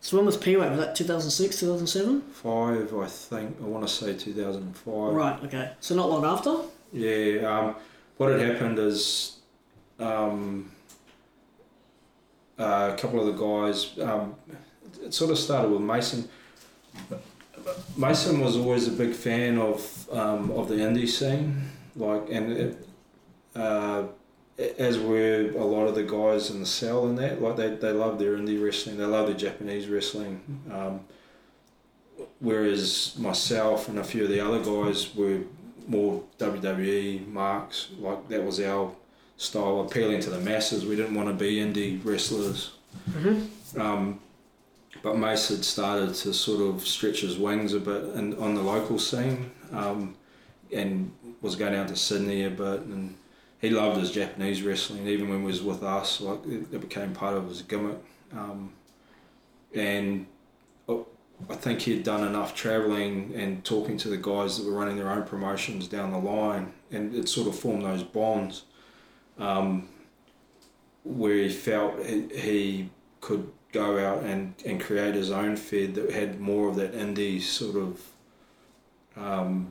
So when was PWAC? Was that 2006, 2007? five, I think. I want to say two thousand and five. Right. Okay. So not long after. Yeah. Um, what had happened is um, uh, a couple of the guys. Um, it sort of started with Mason. Mason was always a big fan of um, of the indie scene, like and it, uh, as were a lot of the guys in the cell and that. Like they they love their indie wrestling, they love their Japanese wrestling. Um, whereas myself and a few of the other guys were more WWE marks. Like that was our style, appealing to the masses. We didn't want to be indie wrestlers. Mm-hmm. Um, but Mace had started to sort of stretch his wings a bit in, on the local scene um, and was going down to Sydney a bit. And he loved his Japanese wrestling, even when he was with us. Like it, it became part of his gimmick. Um, and I- I think he'd done enough travelling and talking to the guys that were running their own promotions down the line, and it sort of formed those bonds um, where he felt he, he could go out and, and create his own fed that had more of that indie sort of um,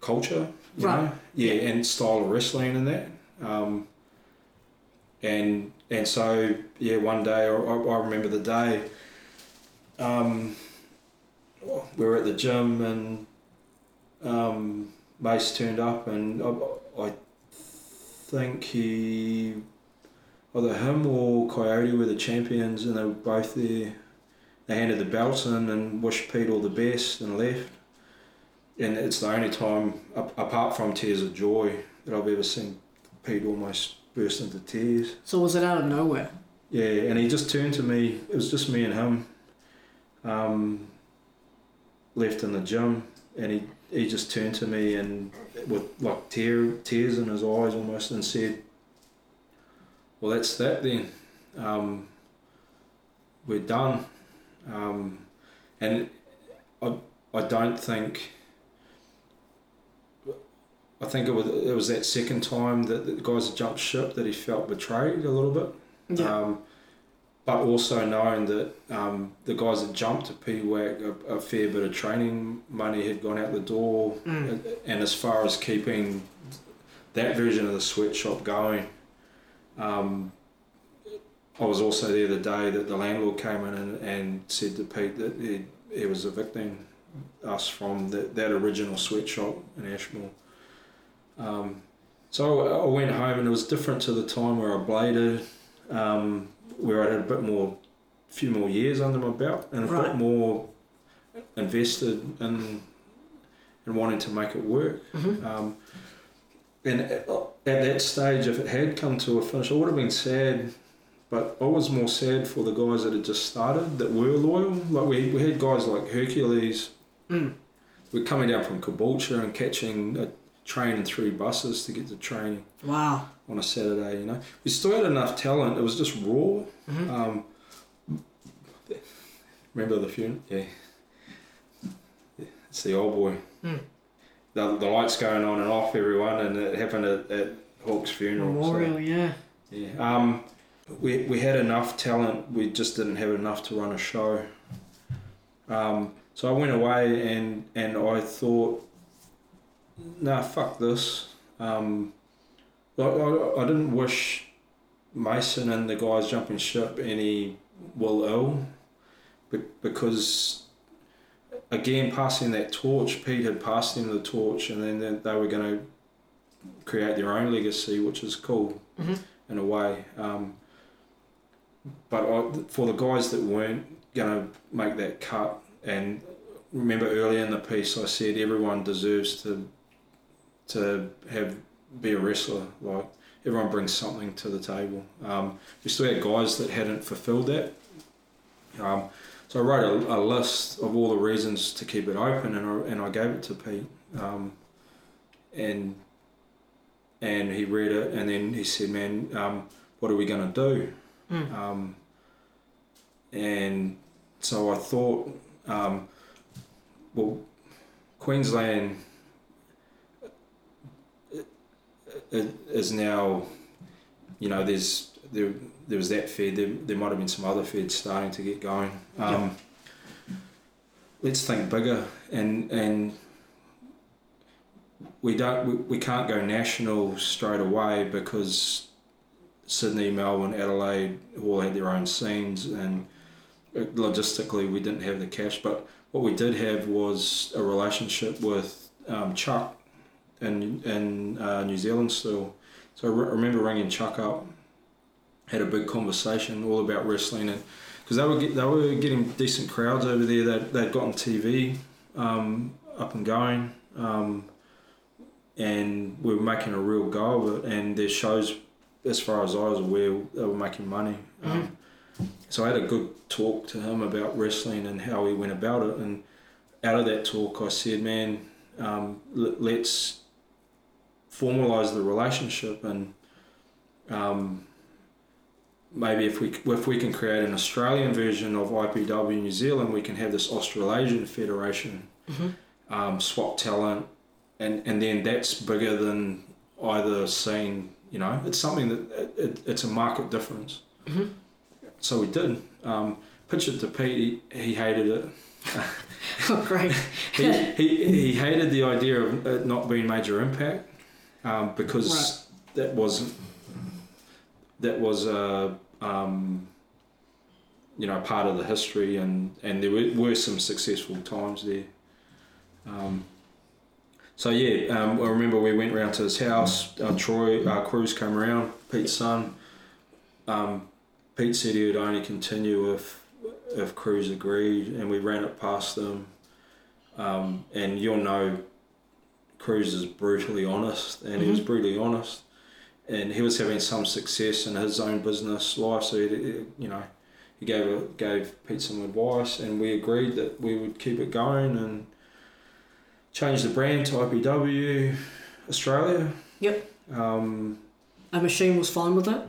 culture, you Right. know? Yeah, and style of wrestling and that. Um, and and so yeah, one day I, I remember the day. Um, we were at the gym and um, Mace turned up and I, I think he either him or Coyote were the champions and they were both there. They handed the belts in and wished Pete all the best and left. And it's the only time, apart from Tears of Joy, that I've ever seen Pete almost burst into tears. So was it out of nowhere? Yeah, and he just turned to me. It was just me and him. Um, left in the gym, and he he just turned to me and with like tear tears in his eyes almost, and said, "Well, that's that then. Um, we're done." Um, and I I don't think. I think it was it was that second time that the guys had jumped ship that he felt betrayed a little bit. Yeah. Um, but also knowing that um, the guys that jumped to PWAC, a, a fair bit of training money had gone out the door. Mm. And, and as far as keeping that version of the sweatshop going, um, I was also there the day that the landlord came in and, and said to Pete that he, he was evicting us from the, that original sweatshop in Ashmore. Um, so I went home and it was different to the time where I bladed, um, where I had a bit more, few more years under my belt and a Right. bit more invested in, in wanting to make it work. Mhm. Um, and at, at that stage, if it had come to a finish, I would have been sad. But I was more sad for the guys that had just started that were loyal. Like we, we had guys like Hercules Mm. we're coming down from Caboolture and catching a train and three buses to get to training Wow. On a Saturday. You know, we still had enough talent. It was just raw. Mhm. Um, remember the funeral? Yeah. yeah. It's the old boy. Hmm. The, the lights going on and off, everyone, and it happened at, at Hawk's funeral. so- Memorial, yeah. yeah. Um, we, we had enough talent, we just didn't have enough to run a show. Um, so I went away and, and I thought, nah, fuck this. Um, I, I, I didn't wish Mason and the guys jumping ship any will ill be- because, again, passing that torch, Pete had passed them the torch and then they- they were going to create their own legacy, which is cool Mhm. in a way. Um, but I, for the guys that weren't going to make that cut, and remember earlier in the piece I said everyone deserves to to have be a wrestler. Like everyone brings something to the table. Um, we still had guys that hadn't fulfilled that. Um, so I wrote a, a list of all the reasons to keep it open, and I, and I gave it to Pete. Um, and and he read it, and then he said, "Man, um, what are we going to do?" Mm. Um, and so I thought, um, well, Queensland i- i- is now, you know, there's there there was that fed. There, there might have been some other feds starting to get going. Um, Let's think bigger, and and we don't we, we can't go national straight away because Sydney, Melbourne, Adelaide all had their own scenes, and logistically we didn't have the cash. But what we did have was a relationship with um, Chuck in in uh, New Zealand still. So I re- remember ringing Chuck up, had a big conversation all about wrestling, and because they were get, they were getting decent crowds over there. That they'd gotten TV um, up and going. Um, and we were making a real go of it, and their shows as far as I was aware, they were making money. Um, so I had a good talk to him about wrestling and how he went about it. And out of that talk, I said, "Man, um, l- let's formalize the relationship and um, maybe if we if we can create an Australian version of IPW New Zealand, we can have this Australasian federation, Mhm. um, swap talent, and and then that's bigger than either scene." You know, it's something that it, it, it's a market difference. Mhm. So we did. Um, pitched it to Pete. He, he hated it. Oh, great. He, he, he hated the idea of it not being major impact um, because that wasn't that was a um, you know part of the history and and there were, were some successful times there. Um, so yeah, um, I remember we went round to his house. Uh, Troy uh, Cruz came around, Pete's son. Um, Pete said he would only continue if if Cruz agreed, and we ran it past them. Um, and you'll know, Cruz is brutally honest, and he was brutally honest, and he was having some success in his own business life. So he, you know, he gave a, gave Pete some advice, and we agreed that we would keep it going and change the brand to IPW Australia. Yep. Um, A machine was fine with that?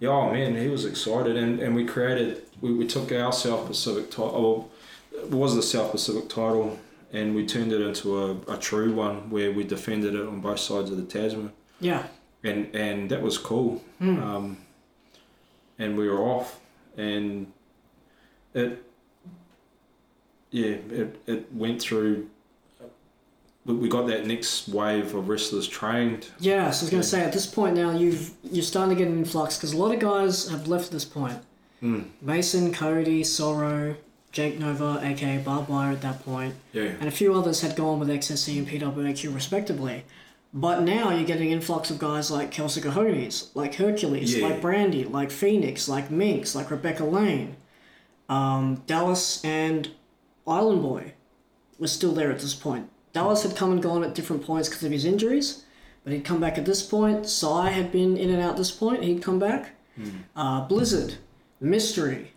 yeah, oh man, he was excited, and, and we created. We, we took our South Pacific title. Well, it was the South Pacific title, and we turned it into a, a true one where we defended it on both sides of the Tasman, Yeah. and and that was cool. Mm. Um, and we were off, and it yeah, it, it went through. We we got that next wave of wrestlers trained. Yeah, so I was going to say at this point now you've you're starting to get an influx because a lot of guys have left at this point. Mm. Mason, Cody, Sorrow, Jake Nova, aka Barbed Wire at that point, Yeah, and a few others had gone with XSE and PWHU respectively. But now you're getting influx of guys like Kelsey Cahones, like Hercules, Yeah. like Brandy, like Phoenix, like Minx, like Rebecca Lane. Um, Dallas and Island Boy was still there at this point. Dallas had come and gone at different points because of his injuries, but he'd come back at this point. Psy had been in and out at this point, he'd come back. Uh, Blizzard, Mystery,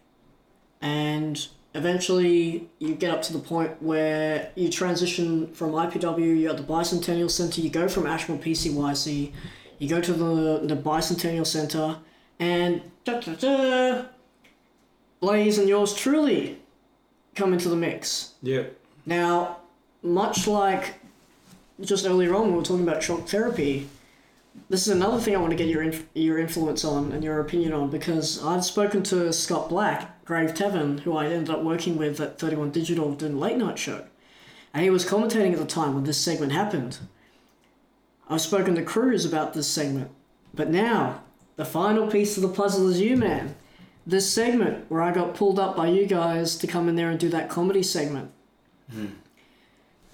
and eventually you get up to the point where you transition from IPW, you're at the Bicentennial Center, you go from Ashmore PCYC, you go to the, the Bicentennial Center, and da, da, da, Blaze and yours truly come into the mix. Yeah. Now, much like just earlier on, we were talking about shock therapy. This is another thing I want to get your inf- your influence on and your opinion on because I've spoken to Scott Black, Grave Tevin, who I ended up working with at 31 Digital doing late night show. And he was commentating at the time when this segment happened. I've spoken to Cruz about this segment. But now, the final piece of the puzzle is you, man. This segment where I got pulled up by you guys to come in there and do that comedy segment. Hmm.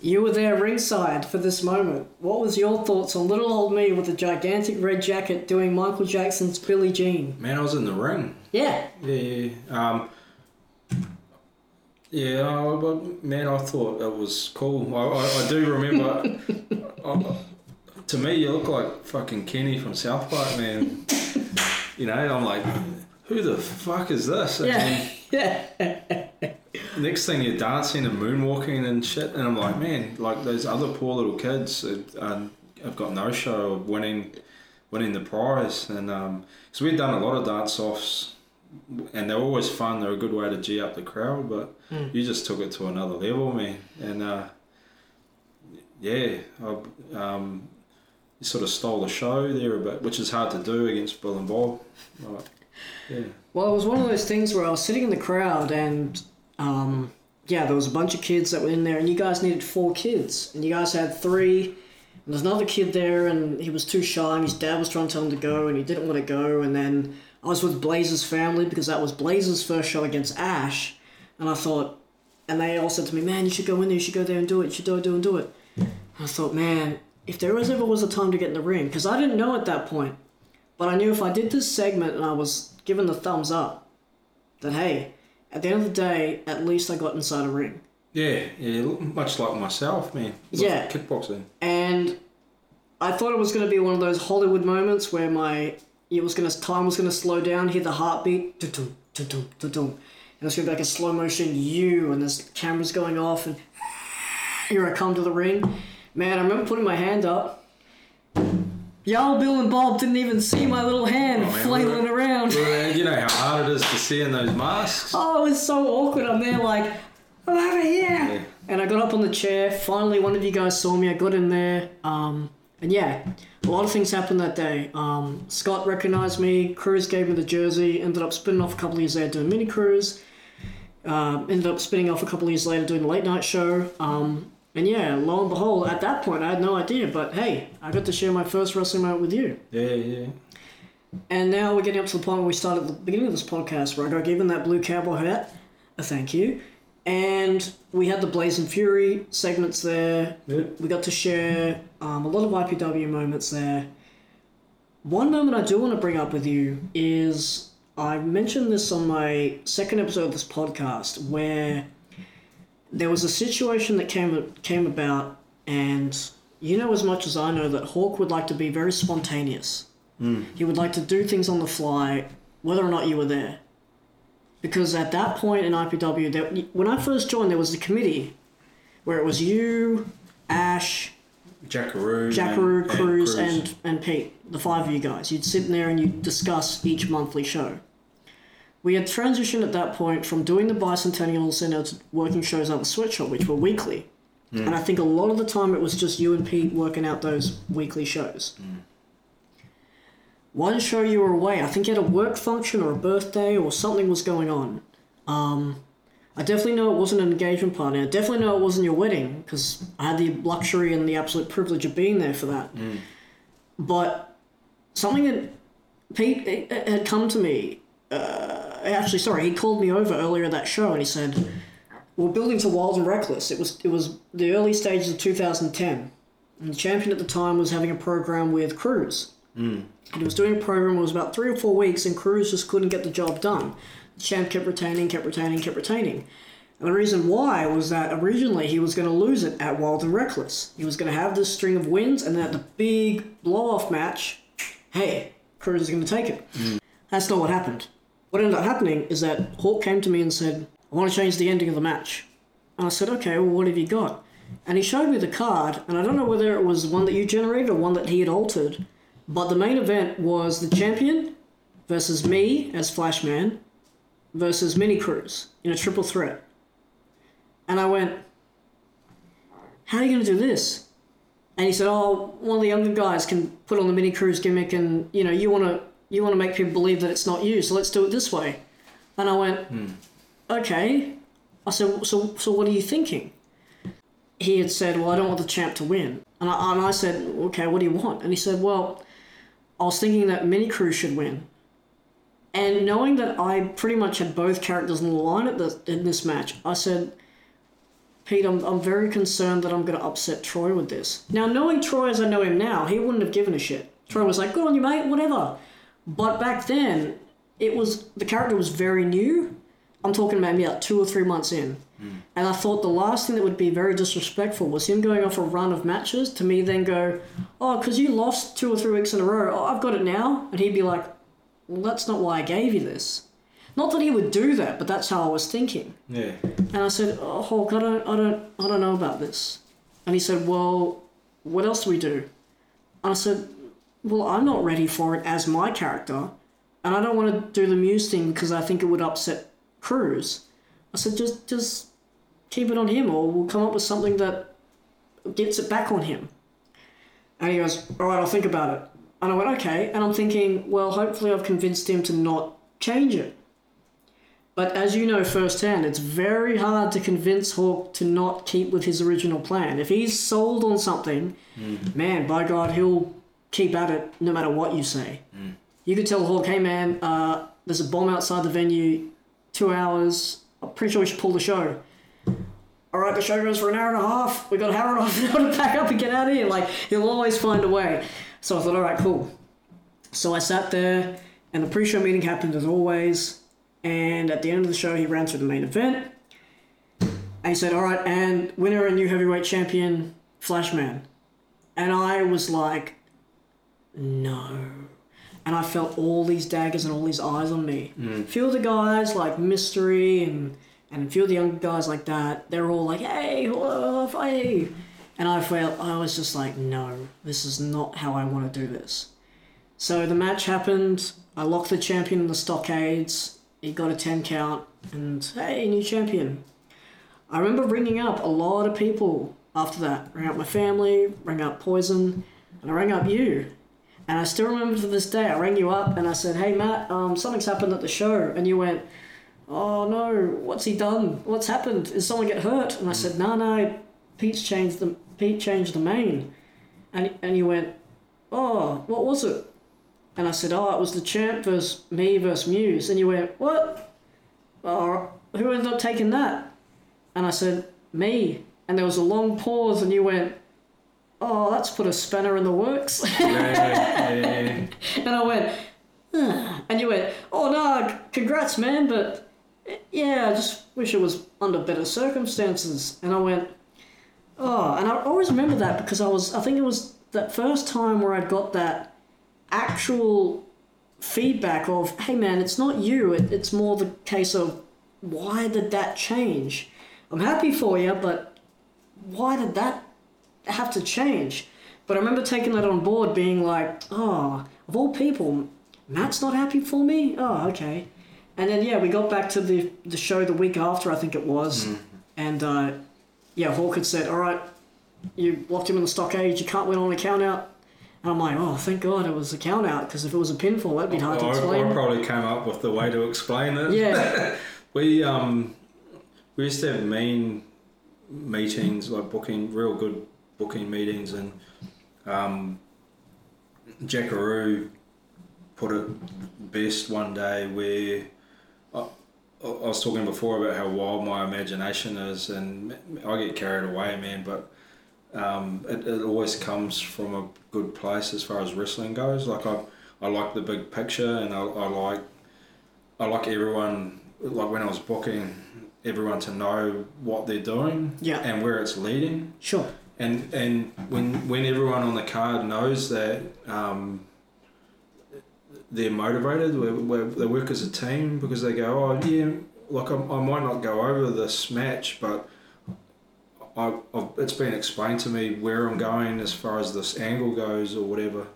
You were there ringside for this moment. What was your thoughts on little old me with a gigantic red jacket doing Michael Jackson's Billie Jean? Man, I was in the ring. Yeah. Yeah, yeah. Um, yeah, but man, I thought it was cool. I, I, I do remember. I, to me, you look like fucking Kenny from South Park, man. You know, I'm like, who the fuck is this? Yeah. Yeah. Next thing you're dancing and moonwalking and shit, and I'm like, man, like those other poor little kids have, have got no show of winning, winning the prize, and um, so we'd done a lot of dance offs and they're always fun. They're a good way to g up the crowd, but you just took it to another level, man. And uh, yeah, I, um, you sort of stole the show there a bit, which is hard to do against Bill and Bob. Like, yeah, Well, it was one of those things where I was sitting in the crowd and, um, yeah, there was a bunch of kids that were in there, and you guys needed four kids, and you guys had three. And there's another kid there, and he was too shy, and his dad was trying to tell him to go, and he didn't want to go. And then I was with Blaze's family because that was Blaze's first show against Ash, and I thought, and they all said to me, "Man, you should go in there. You should go there and do it. You should do it, do it, do it." I thought, man, if there was ever was a time to get in the ring, because I didn't know at that point, but I knew if I did this segment and I was given the thumbs up, that hey, at the end of the day, at least I got inside a ring. yeah, yeah. Much like myself, man. Yeah. kickboxing. And I thought it was going to be one of those Hollywood moments where my it was going to time was going to slow down, hear the heartbeat, dum dum dum, and it's going to be like a slow motion you, and there's cameras going off, and here I come to the ring. Man, I remember putting my hand up. Y'all, Bill and Bob didn't even see my little hand Oh, man, flailing we were- around. Well, you know how hard it is to see in those masks. Oh, it was so awkward. I'm there like, I'm over here. Yeah. And I got up on the chair. Finally, one of you guys saw me. I got in there. Um, and yeah, a lot of things happened that day. Um, Scott recognized me. Cruz gave me the jersey. Ended up spinning off a couple of years later doing mini Cruz. Um, ended up spinning off a couple of years later doing the late night show. Um, and yeah, lo and behold, at that point, I had no idea. But hey, I got to share my first wrestling moment with you. Yeah, yeah. And now we're getting up to the point where we started at the beginning of this podcast where I got given that blue cowboy hat. A thank you. And we had the Blaze and Fury segments there. Yeah. We got to share um, a lot of IPW moments there. One moment I do want to bring up with you is I mentioned this on my second episode of this podcast where there was a situation that came came about, and you know as much as I know that Hawk would like to be very spontaneous. He would like to do things on the fly, whether or not you were there. Because at that point in IPW, there, when I first joined, there was a committee where it was you, Ash, Jackaroo, Jackaroo, and- Cruz, and, and, and Pete, the five of you guys. You'd sit in there and you'd discuss each monthly show. We had transitioned at that point from doing the bicentennials and to working shows at the sweatshop, which were weekly. Hmm. And I think a lot of the time it was just you and Pete working out those weekly shows. Hmm. One show you were away, I think you had a work function or a birthday or something was going on. Um, I definitely know it wasn't an engagement party. I definitely know it wasn't your wedding because I had the luxury and the absolute privilege of being there for that. Hmm. But something that Pete had come to me. Uh, actually, sorry, he called me over earlier that show and he said, "We're building to Wild and Reckless." It was it was the early stages of 2010, and the champion at the time was having a program with Cruz. And he was doing a program. It was about three or four weeks, and Cruz just couldn't get the job done. The champ kept retaining, kept retaining, kept retaining. And the reason why was that originally he was going to lose it at Wild and Reckless. He was going to have this string of wins, and then at the big blow off match, hey, Cruz is going to take it. That's not what happened. What ended up happening is that Hawk came to me and said, I want to change the ending of the match. And I said, okay, well, what have you got? And he showed me the card, and I don't know whether it was one that you generated or one that he had altered, but the main event was the champion versus me as Flashman versus Mini Cruz in a triple threat. And I went, how are you going to do this? And he said, oh, one of the younger guys can put on the Mini Cruz gimmick, and you know, you want to you want to make people believe that it's not you, so let's do it this way. And I went, hmm. okay. I said, so so what are you thinking? He had said, well, I don't want the champ to win. And I, and I said, okay, what do you want? And he said, well, I was thinking that Mini Cruz should win. And knowing that I pretty much had both characters on the line at the, in this match, I said, Pete, I'm, I'm very concerned that I'm going to upset Troy with this. Now, knowing Troy as I know him now, he wouldn't have given a shit. Troy was like, go on you, mate, whatever. But back then, it was the character was very new. I'm talking about maybe like two or three months in. Hmm. And I thought the last thing that would be very disrespectful was him going off a run of matches to me then go, oh, because you lost two or three weeks in a row, oh, I've got it now. And he'd be like, well, that's not why I gave you this. Not that he would do that, but that's how I was thinking. Yeah. And I said, oh, Hulk, I don't, I don't, I don't know about this. And he said, well, what else do we do? And I said, well, I'm not ready for it as my character, and I don't want to do the Muse thing because I think it would upset Cruz. I said, just, just keep it on him, or we'll come up with something that gets it back on him. And he goes, all right, I'll think about it. And I went, okay. And I'm thinking, well, hopefully I've convinced him to not change it. But as you know firsthand, it's very hard to convince Hawk to not keep with his original plan. If he's sold on something, hmm. man, by God, he'll keep at it no matter what you say. You could tell Hawk, hey man, uh, there's a bomb outside the venue, two hours. I'm pretty sure we should pull the show. All right, the show goes for an hour and a half. We got an hour and a half now to pack up and get out of here. Like he'll always find a way. So I thought, all right, cool. So I sat there, and the pre-show meeting happened as always. And at the end of the show, he ran through the main event. And he said, All right, and winner and new heavyweight champion, Flashman. And I was like, No. And I felt all these daggers and all these eyes on me. A few of the guys, like Mystery and, and a few of the younger guys like that, they're all like, Hey, hello, hey. And I felt, I was just like, No, this is not how I want to do this. So the match happened. I locked the champion in the stockades. He got a 10 count, and hey, new champion. I remember ringing up a lot of people after that. Rang up my family, rang up Poison, and I rang up you. And I still remember to this day, I rang you up and I said, hey Matt, um, something's happened at the show. And you went, oh no, what's he done? What's happened? Did someone get hurt? And I said, no, no, Pete's changed the, Pete changed the main. And, and you went, oh, what was it? And I said, oh, it was the champ versus me versus Muse. And you went, what? Oh, who ended up taking that? And I said, me. And there was a long pause, and you went, oh, that's put a spanner in the works. Yeah, yeah, and I went, "Ah." and you went, oh no, congrats, man, but yeah, I just wish it was under better circumstances. And I went, oh, and I always remember that because I was, I think it was that first time where I got that actual feedback of, hey man, it's not you, it, it's more the case of why did that change? I'm happy for you, but why did that have to change? But I remember taking that on board, being like, oh, of all people, Matt's not happy for me? Oh, okay. And then, yeah, we got back to the, the show the week after, I think it was. And, uh, yeah, Hawk had said, all right, you locked him in the stockade, you can't win on a count out. And I'm like, oh, thank God it was a count out, because if it was a pinfall, that'd be hard to I, explain. I probably came up with the way to explain it. Yeah. We um we used to have mean meetings like booking real good booking meetings and um Jackaroo put it best one day where I, I was talking before about how wild my imagination is and I get carried away man but um, it, it always comes from a good place as far as wrestling goes like I, I like the big picture and I, I like I like everyone like when I was booking everyone to know what they're doing Yeah. and where it's leading Sure. And and when when everyone on the card knows that um, they're motivated we we they work as a team because they go oh yeah like I, I might not go over this match, but I, I've, it's been explained to me where I'm going as far as this angle goes or whatever,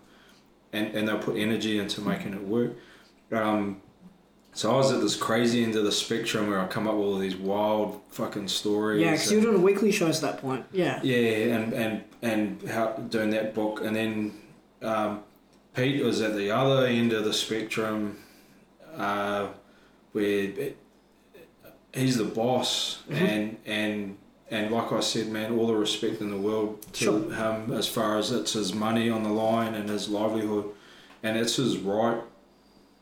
and and they'll put energy into making it work. Um, so I was at this crazy end of the spectrum where I come up with all these wild fucking stories. Yeah, because you were doing weekly shows at that point. Yeah. yeah, and and and how doing that book, and then um, Pete was at the other end of the spectrum, uh, where it, he's the boss, Mhm. and and and like I said, man, all the respect in the world to Sure. him as far as it's his money on the line and his livelihood, and it's his right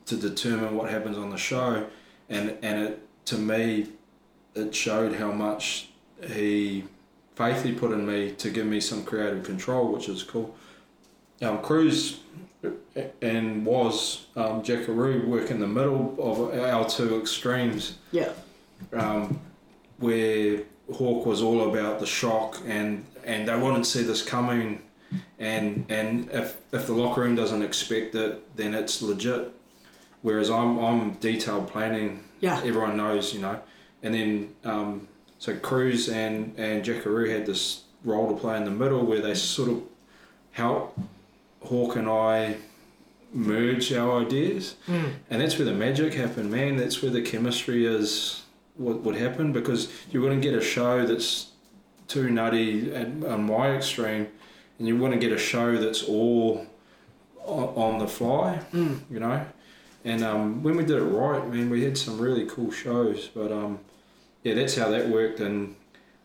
to determine what happens on the show, and and it to me, it showed how much he faith he put in me to give me some creative control, which is cool. Um, Cruz and was um, Jackaroo work in the middle of our two extremes, Yeah. um, where Hawk was all about the shock and and they wouldn't see this coming, and and if if the locker room doesn't expect it, then it's legit. Whereas I'm I'm detailed planning Yeah. everyone knows, you know. And then um, so Cruz and and Jackaroo had this role to play in the middle where they sort of help Hawk and I merge our ideas, Mm. and that's where the magic happened, man. That's where the chemistry is. What would happen because you wouldn't get a show that's too nutty at, on my extreme, and you wouldn't get a show that's all on, on the fly Mm. you know. And um, when we did it right, I mean, we had some really cool shows. But um, yeah, that's how that worked. And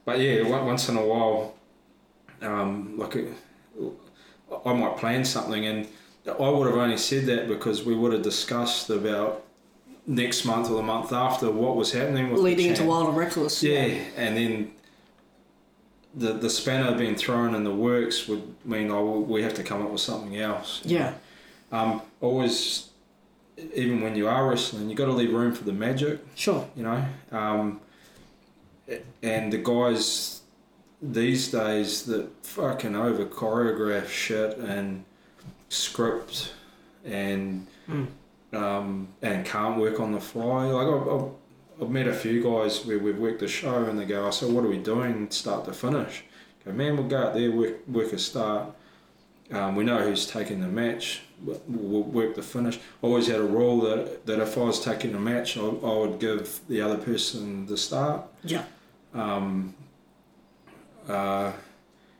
but yeah, once in a while, um, like it, I might plan something, and I would have only said that because we would have discussed about next month or the month after what was happening Leading into. Wild and Reckless. Yeah, and then the the spanner being thrown in the works would mean oh, we have to come up with something else. Yeah. Um, always, even when you are wrestling, you got to leave room for the magic, Sure. you know. Um, and the guys these days that fucking over choreograph shit and script and Mm. um, and can't work on the fly. Like I've, I've, I've met a few guys where we've worked the show and they go, "I said, what are we doing, start to finish?" Go, man, we'll go out there, work, work a start. Um, we know who's taking the match. Work the finish. I always had a rule that that if I was taking a match, I, I would give the other person the start. Yeah. Um, uh,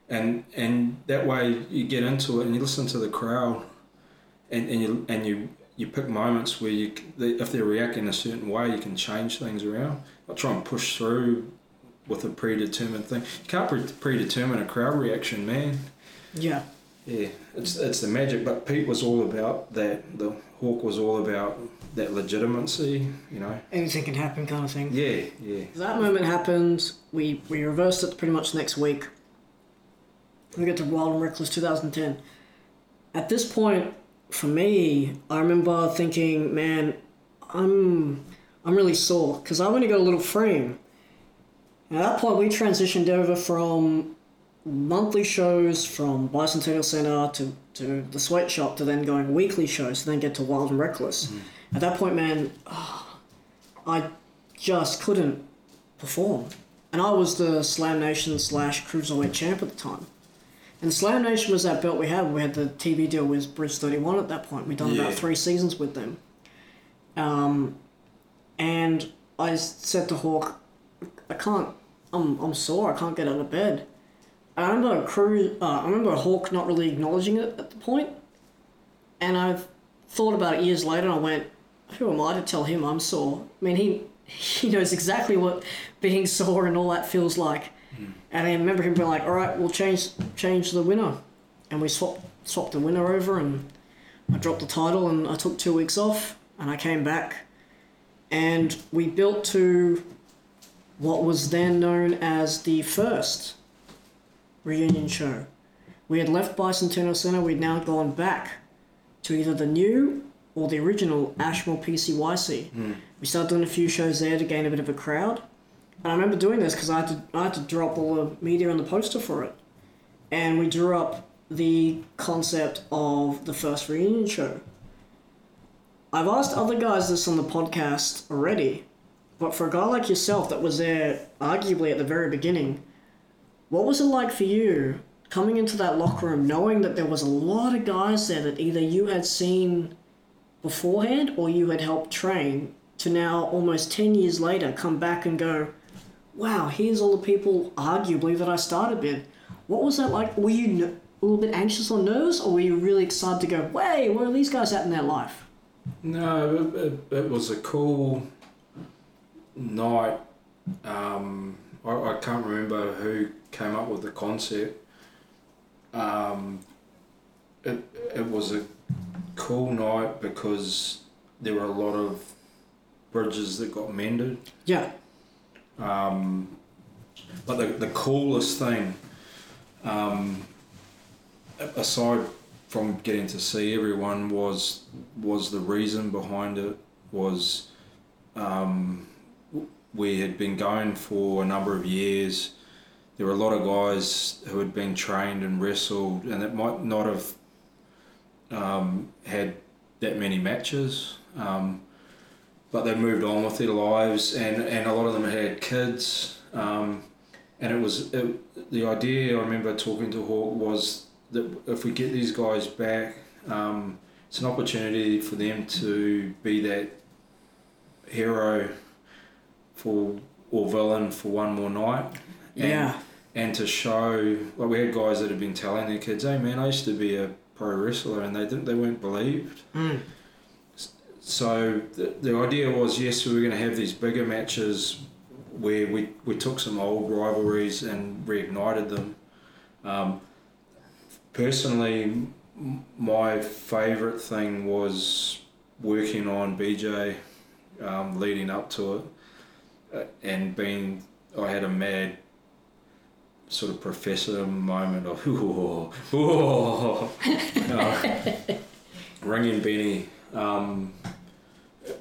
and and that way you get into it and you listen to the crowd, and, and you and you you pick moments where you if they're reacting a certain way, you can change things around. I try and push through with a predetermined thing. You can't pre- predetermine a crowd reaction, man. Yeah. Yeah, it's it's the magic. But Pete was all about that. The Hawk was all about that legitimacy. You know. Anything can happen, kind of thing. Yeah, yeah. That moment happened. We we reversed it pretty much next week. We get to Wild and Reckless 2010. At this point, for me, I remember thinking, man, I'm I'm really sore because I've only got a little frame. And at that point, we transitioned over from monthly shows from Bicentennial Center to, to the Sweatshop to then going weekly shows to then get to Wild and Reckless. At that point, man, ah, I just couldn't perform. And I was the Slam Nation slash Cruiserweight champ at the time. And Slam Nation was that belt we had. We had the TV deal with Briz 31 at that point. We'd done Yeah. about three seasons with them. Um, and I said to Hawk, I can't, I'm, I'm sore, I can't get out of bed. I remember Crew, uh, I remember Hawk not really acknowledging it at the. And I've thought about it years later and I went, who am I to tell him I'm sore? I mean, he he knows exactly what being sore and all that feels like. And I remember him being like, all right, we'll change change the winner. And we swapped, swapped the winner over and I dropped the title and I took two weeks off and I came back. And we built to what was then known as the first reunion show. We had left Bicentennial Center, we'd now gone back to either the new or the original Ashmore PCYC. Hmm. We started doing a few shows there to gain a bit of a crowd. And I remember doing this because I, had to- I had to drop all the media and the poster for it. And we drew up the concept of the first reunion show. I've asked other guys this on the podcast already, but for a guy like yourself that was there arguably at the very beginning, what was it like for you coming into that locker room knowing that there was a lot of guys there that either you had seen beforehand or you had helped train to now almost 10 years later come back and go, wow, here's all the people arguably that I started with. What was that like? Were you a little bit anxious or nervous or were you really excited to go, way, where are these guys at in their life? No, it, it, it was a cool night. Um, I, I can't remember who came up with the concept. Um, it, it was a cool night because there were a lot of bridges that got mended. Yeah. Um, but the, the coolest thing, um, aside from getting to see everyone, was was the reason behind it was um, we had been going for a number of years. There were a lot of guys who had been trained and wrestled, and that might not have um, had that many matches. Um, but they moved on with their lives, and, and a lot of them had kids. Um, and it was it, the idea. I remember talking to Hawk was that if we get these guys back, um, it's an opportunity for them to be that hero for or villain for one more night. And, Yeah. And to show, like we had guys that had been telling their kids, "Hey man, I used to be a pro wrestler," and they didn't, they weren't believed. Mm. So the, the idea was yes, we were going to have these bigger matches where we, we took some old rivalries and reignited them. Um, personally, my favourite thing was working on BJ um, leading up to it uh, and being, I had a mad sort of professor moment of, oh, oh, uh, ringing Benny. Um,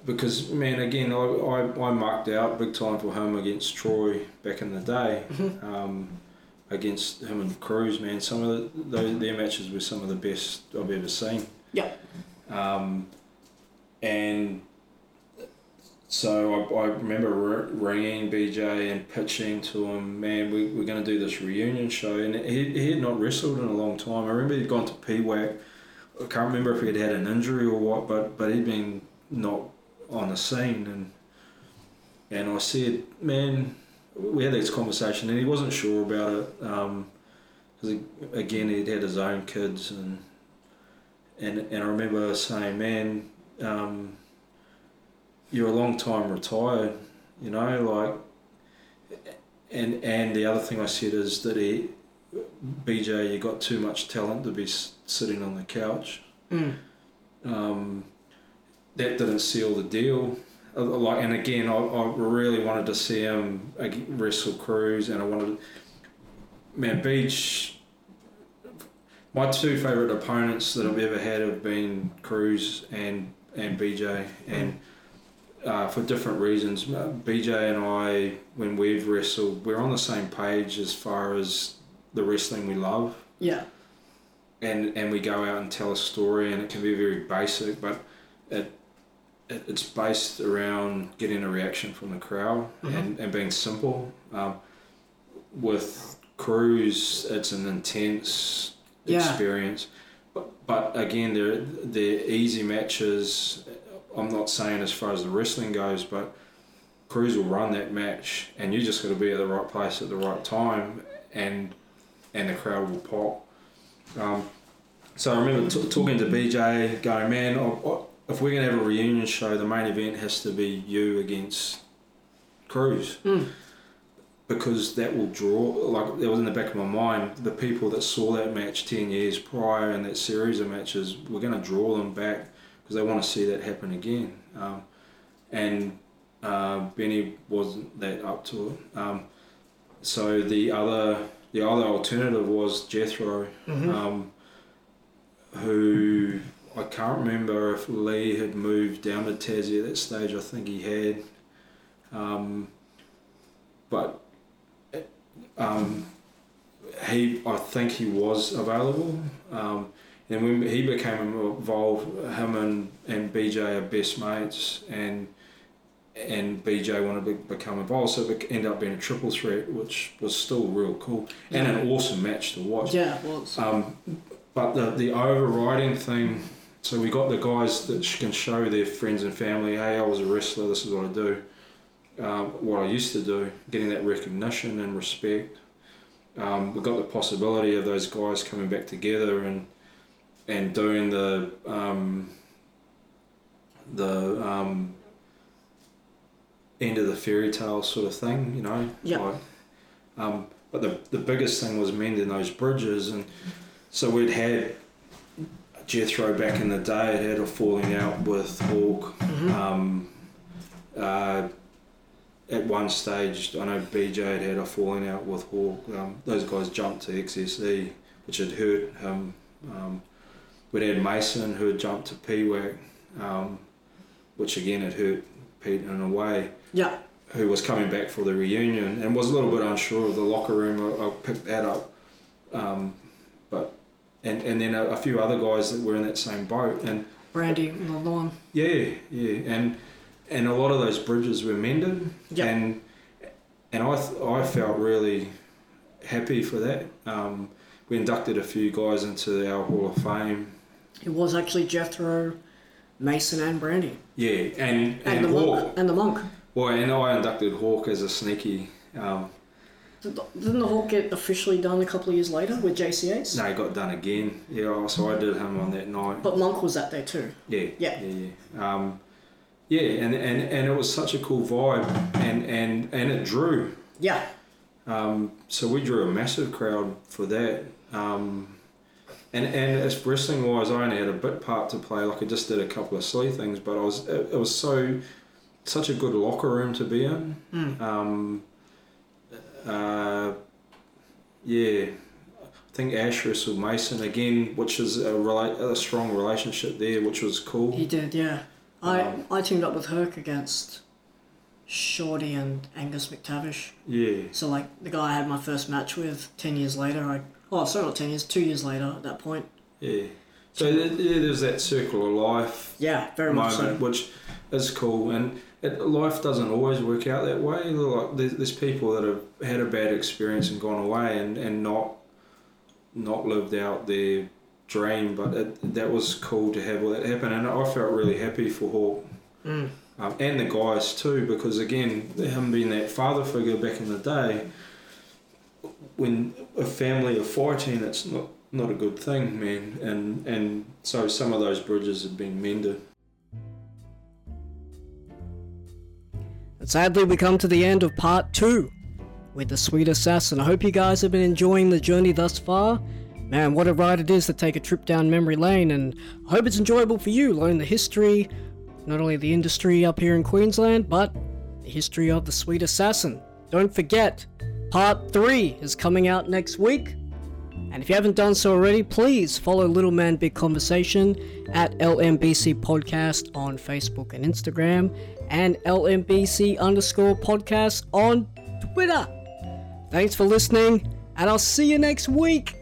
because man, again, I, I, I marked out big time for him against Troy back in the day. Um, against him and Cruz, man, some of the, those, their matches were some of the best I've ever seen. Yep. Um, and so I, I remember ringing BJ and pitching to him, man, we, we're going to do this reunion show. And he, he had not wrestled in a long time. I remember he'd gone to PWAC. I can't remember if he'd had an injury or what, but, but he'd been not on the scene. And, and I said, man, we had this conversation and he wasn't sure about it. Um, because again, he'd had his own kids and and and I remember saying, man, um, you're a long time retired, you know, like, and and the other thing I said is that he, BJ, you got too much talent to be s- sitting on the couch. Mm. Um, that didn't seal the deal. Uh, Like, and again, I, I really wanted to see him wrestle Cruz, and I wanted, man, Beach. My two favorite opponents that I've ever had have been Cruz and and BJ, and uh, for different reasons. Uh, BJ and I, when we've wrestled, we're on the same page as far as the wrestling we love Yeah. and and we go out and tell a story and it can be very basic but it, it it's based around getting a reaction from the crowd Mhm. and, and being simple um, with Cruz it's an intense Yeah. experience but but again they're they're easy matches I'm not saying as far as the wrestling goes but Cruz will run that match and you just got to be at the right place at the right time and and the crowd will pop um, so I remember t- talking to BJ, going, man, if we're going to have a reunion show, the main event has to be you against Cruz. Mm. Because that will draw, like, it was in the back of my mind, the people that saw that match 10 years prior in that series of matches, we're going to draw them back because they want to see that happen again. Um, and uh, Benny wasn't that up to it. Um, so the other the other alternative was Jethro, Mhm. um, who I can't remember if Lee had moved down to Tassie at that stage. I think he had, um, but um, he I think he was available. Um, and when he became involved, him and, and BJ are best mates, and and BJ wanted to become involved, so it ended up being a triple threat, which was still real cool and an awesome match to watch. Yeah, it was. Um, but the the overriding thing, so we got the guys that can show their friends and family, hey, I was a wrestler. This is what I do. Um, what I used to do, getting that recognition and respect. Um, we got the possibility of those guys coming back together and and doing the um, the um, end of the fairy tale sort of thing, you know. Yeah. Like, um, but the the biggest thing was mending those bridges, and so we'd had Jethro back in the day had had a falling out with Hawk. Mhm. Um, uh, at one stage, I know BJ had had a falling out with Hawk. Um, those guys jumped to XSE, which had hurt him. Um, we'd had Mason who had jumped to PWAC, um, which again had hurt Pete in a way yeah, who was coming back for the reunion and was a little bit unsure of the locker room. I, I picked that up, um, but and and then a, a few other guys that were in that same boat, and Brandy, one. yeah, yeah, and and a lot of those bridges were mended, Yeah. and and I th- I felt really happy for that. Um, we inducted a few guys into our Hall of Fame. It was actually Jethro, Mason, and Brandy, Yeah, and and, and, the Hawk. monk. And the monk. Well, and I inducted Hawk as a sneaky. Um, Didn't the Hawk get officially done a couple of years later with JCA's? No, he got done again. Yeah, so I did him on that night. But Monk was that day too. Yeah, Yeah. yeah, yeah. Um, yeah, and, and, and it was such a cool vibe, and, and, and it drew. Yeah, Um, so we drew a massive crowd for that. Um, and and as wrestling wise, I only had a bit part to play. Like I just did a couple of silly things, but I was it, it was so such a good locker room to be in. Mm. Um, uh, yeah, I think Ash wrestled Mason again, which is a rela- a strong relationship there, which was cool. he did. Yeah, I Um, I teamed up with Herc against Shorty and Angus McTavish. Yeah, So like the guy I had my first match with ten years later. I oh sorry not ten years, two years later at that point. yeah. So yeah, there's that circle of life Yeah, very much so. which is cool. And it, life doesn't always work out that way. Like there's, there's people that have had a bad experience and gone away and, and not not lived out their dream. But it, that was cool to have all that happen, and I felt really happy for Hawk. Mm. Um, and the guys too, because again, him being that father figure back in the day, when a family of 14, it's not not a good thing, man. And and so some of those bridges have been mended. And sadly, we come to the end of part two with the Sweet Assassin. I hope you guys have been enjoying the journey thus far. Man, what a ride it is to take a trip down memory lane, and I hope it's enjoyable for you, learn the history, not only the industry up here in Queensland, but the history of the Sweet Assassin. Don't forget, part three is coming out next week. And if you haven't done so already, please follow Little Man Big Conversation at LMBC Podcast on Facebook and Instagram, and LMBC underscore podcast on Twitter. Thanks for listening, and I'll see you next week.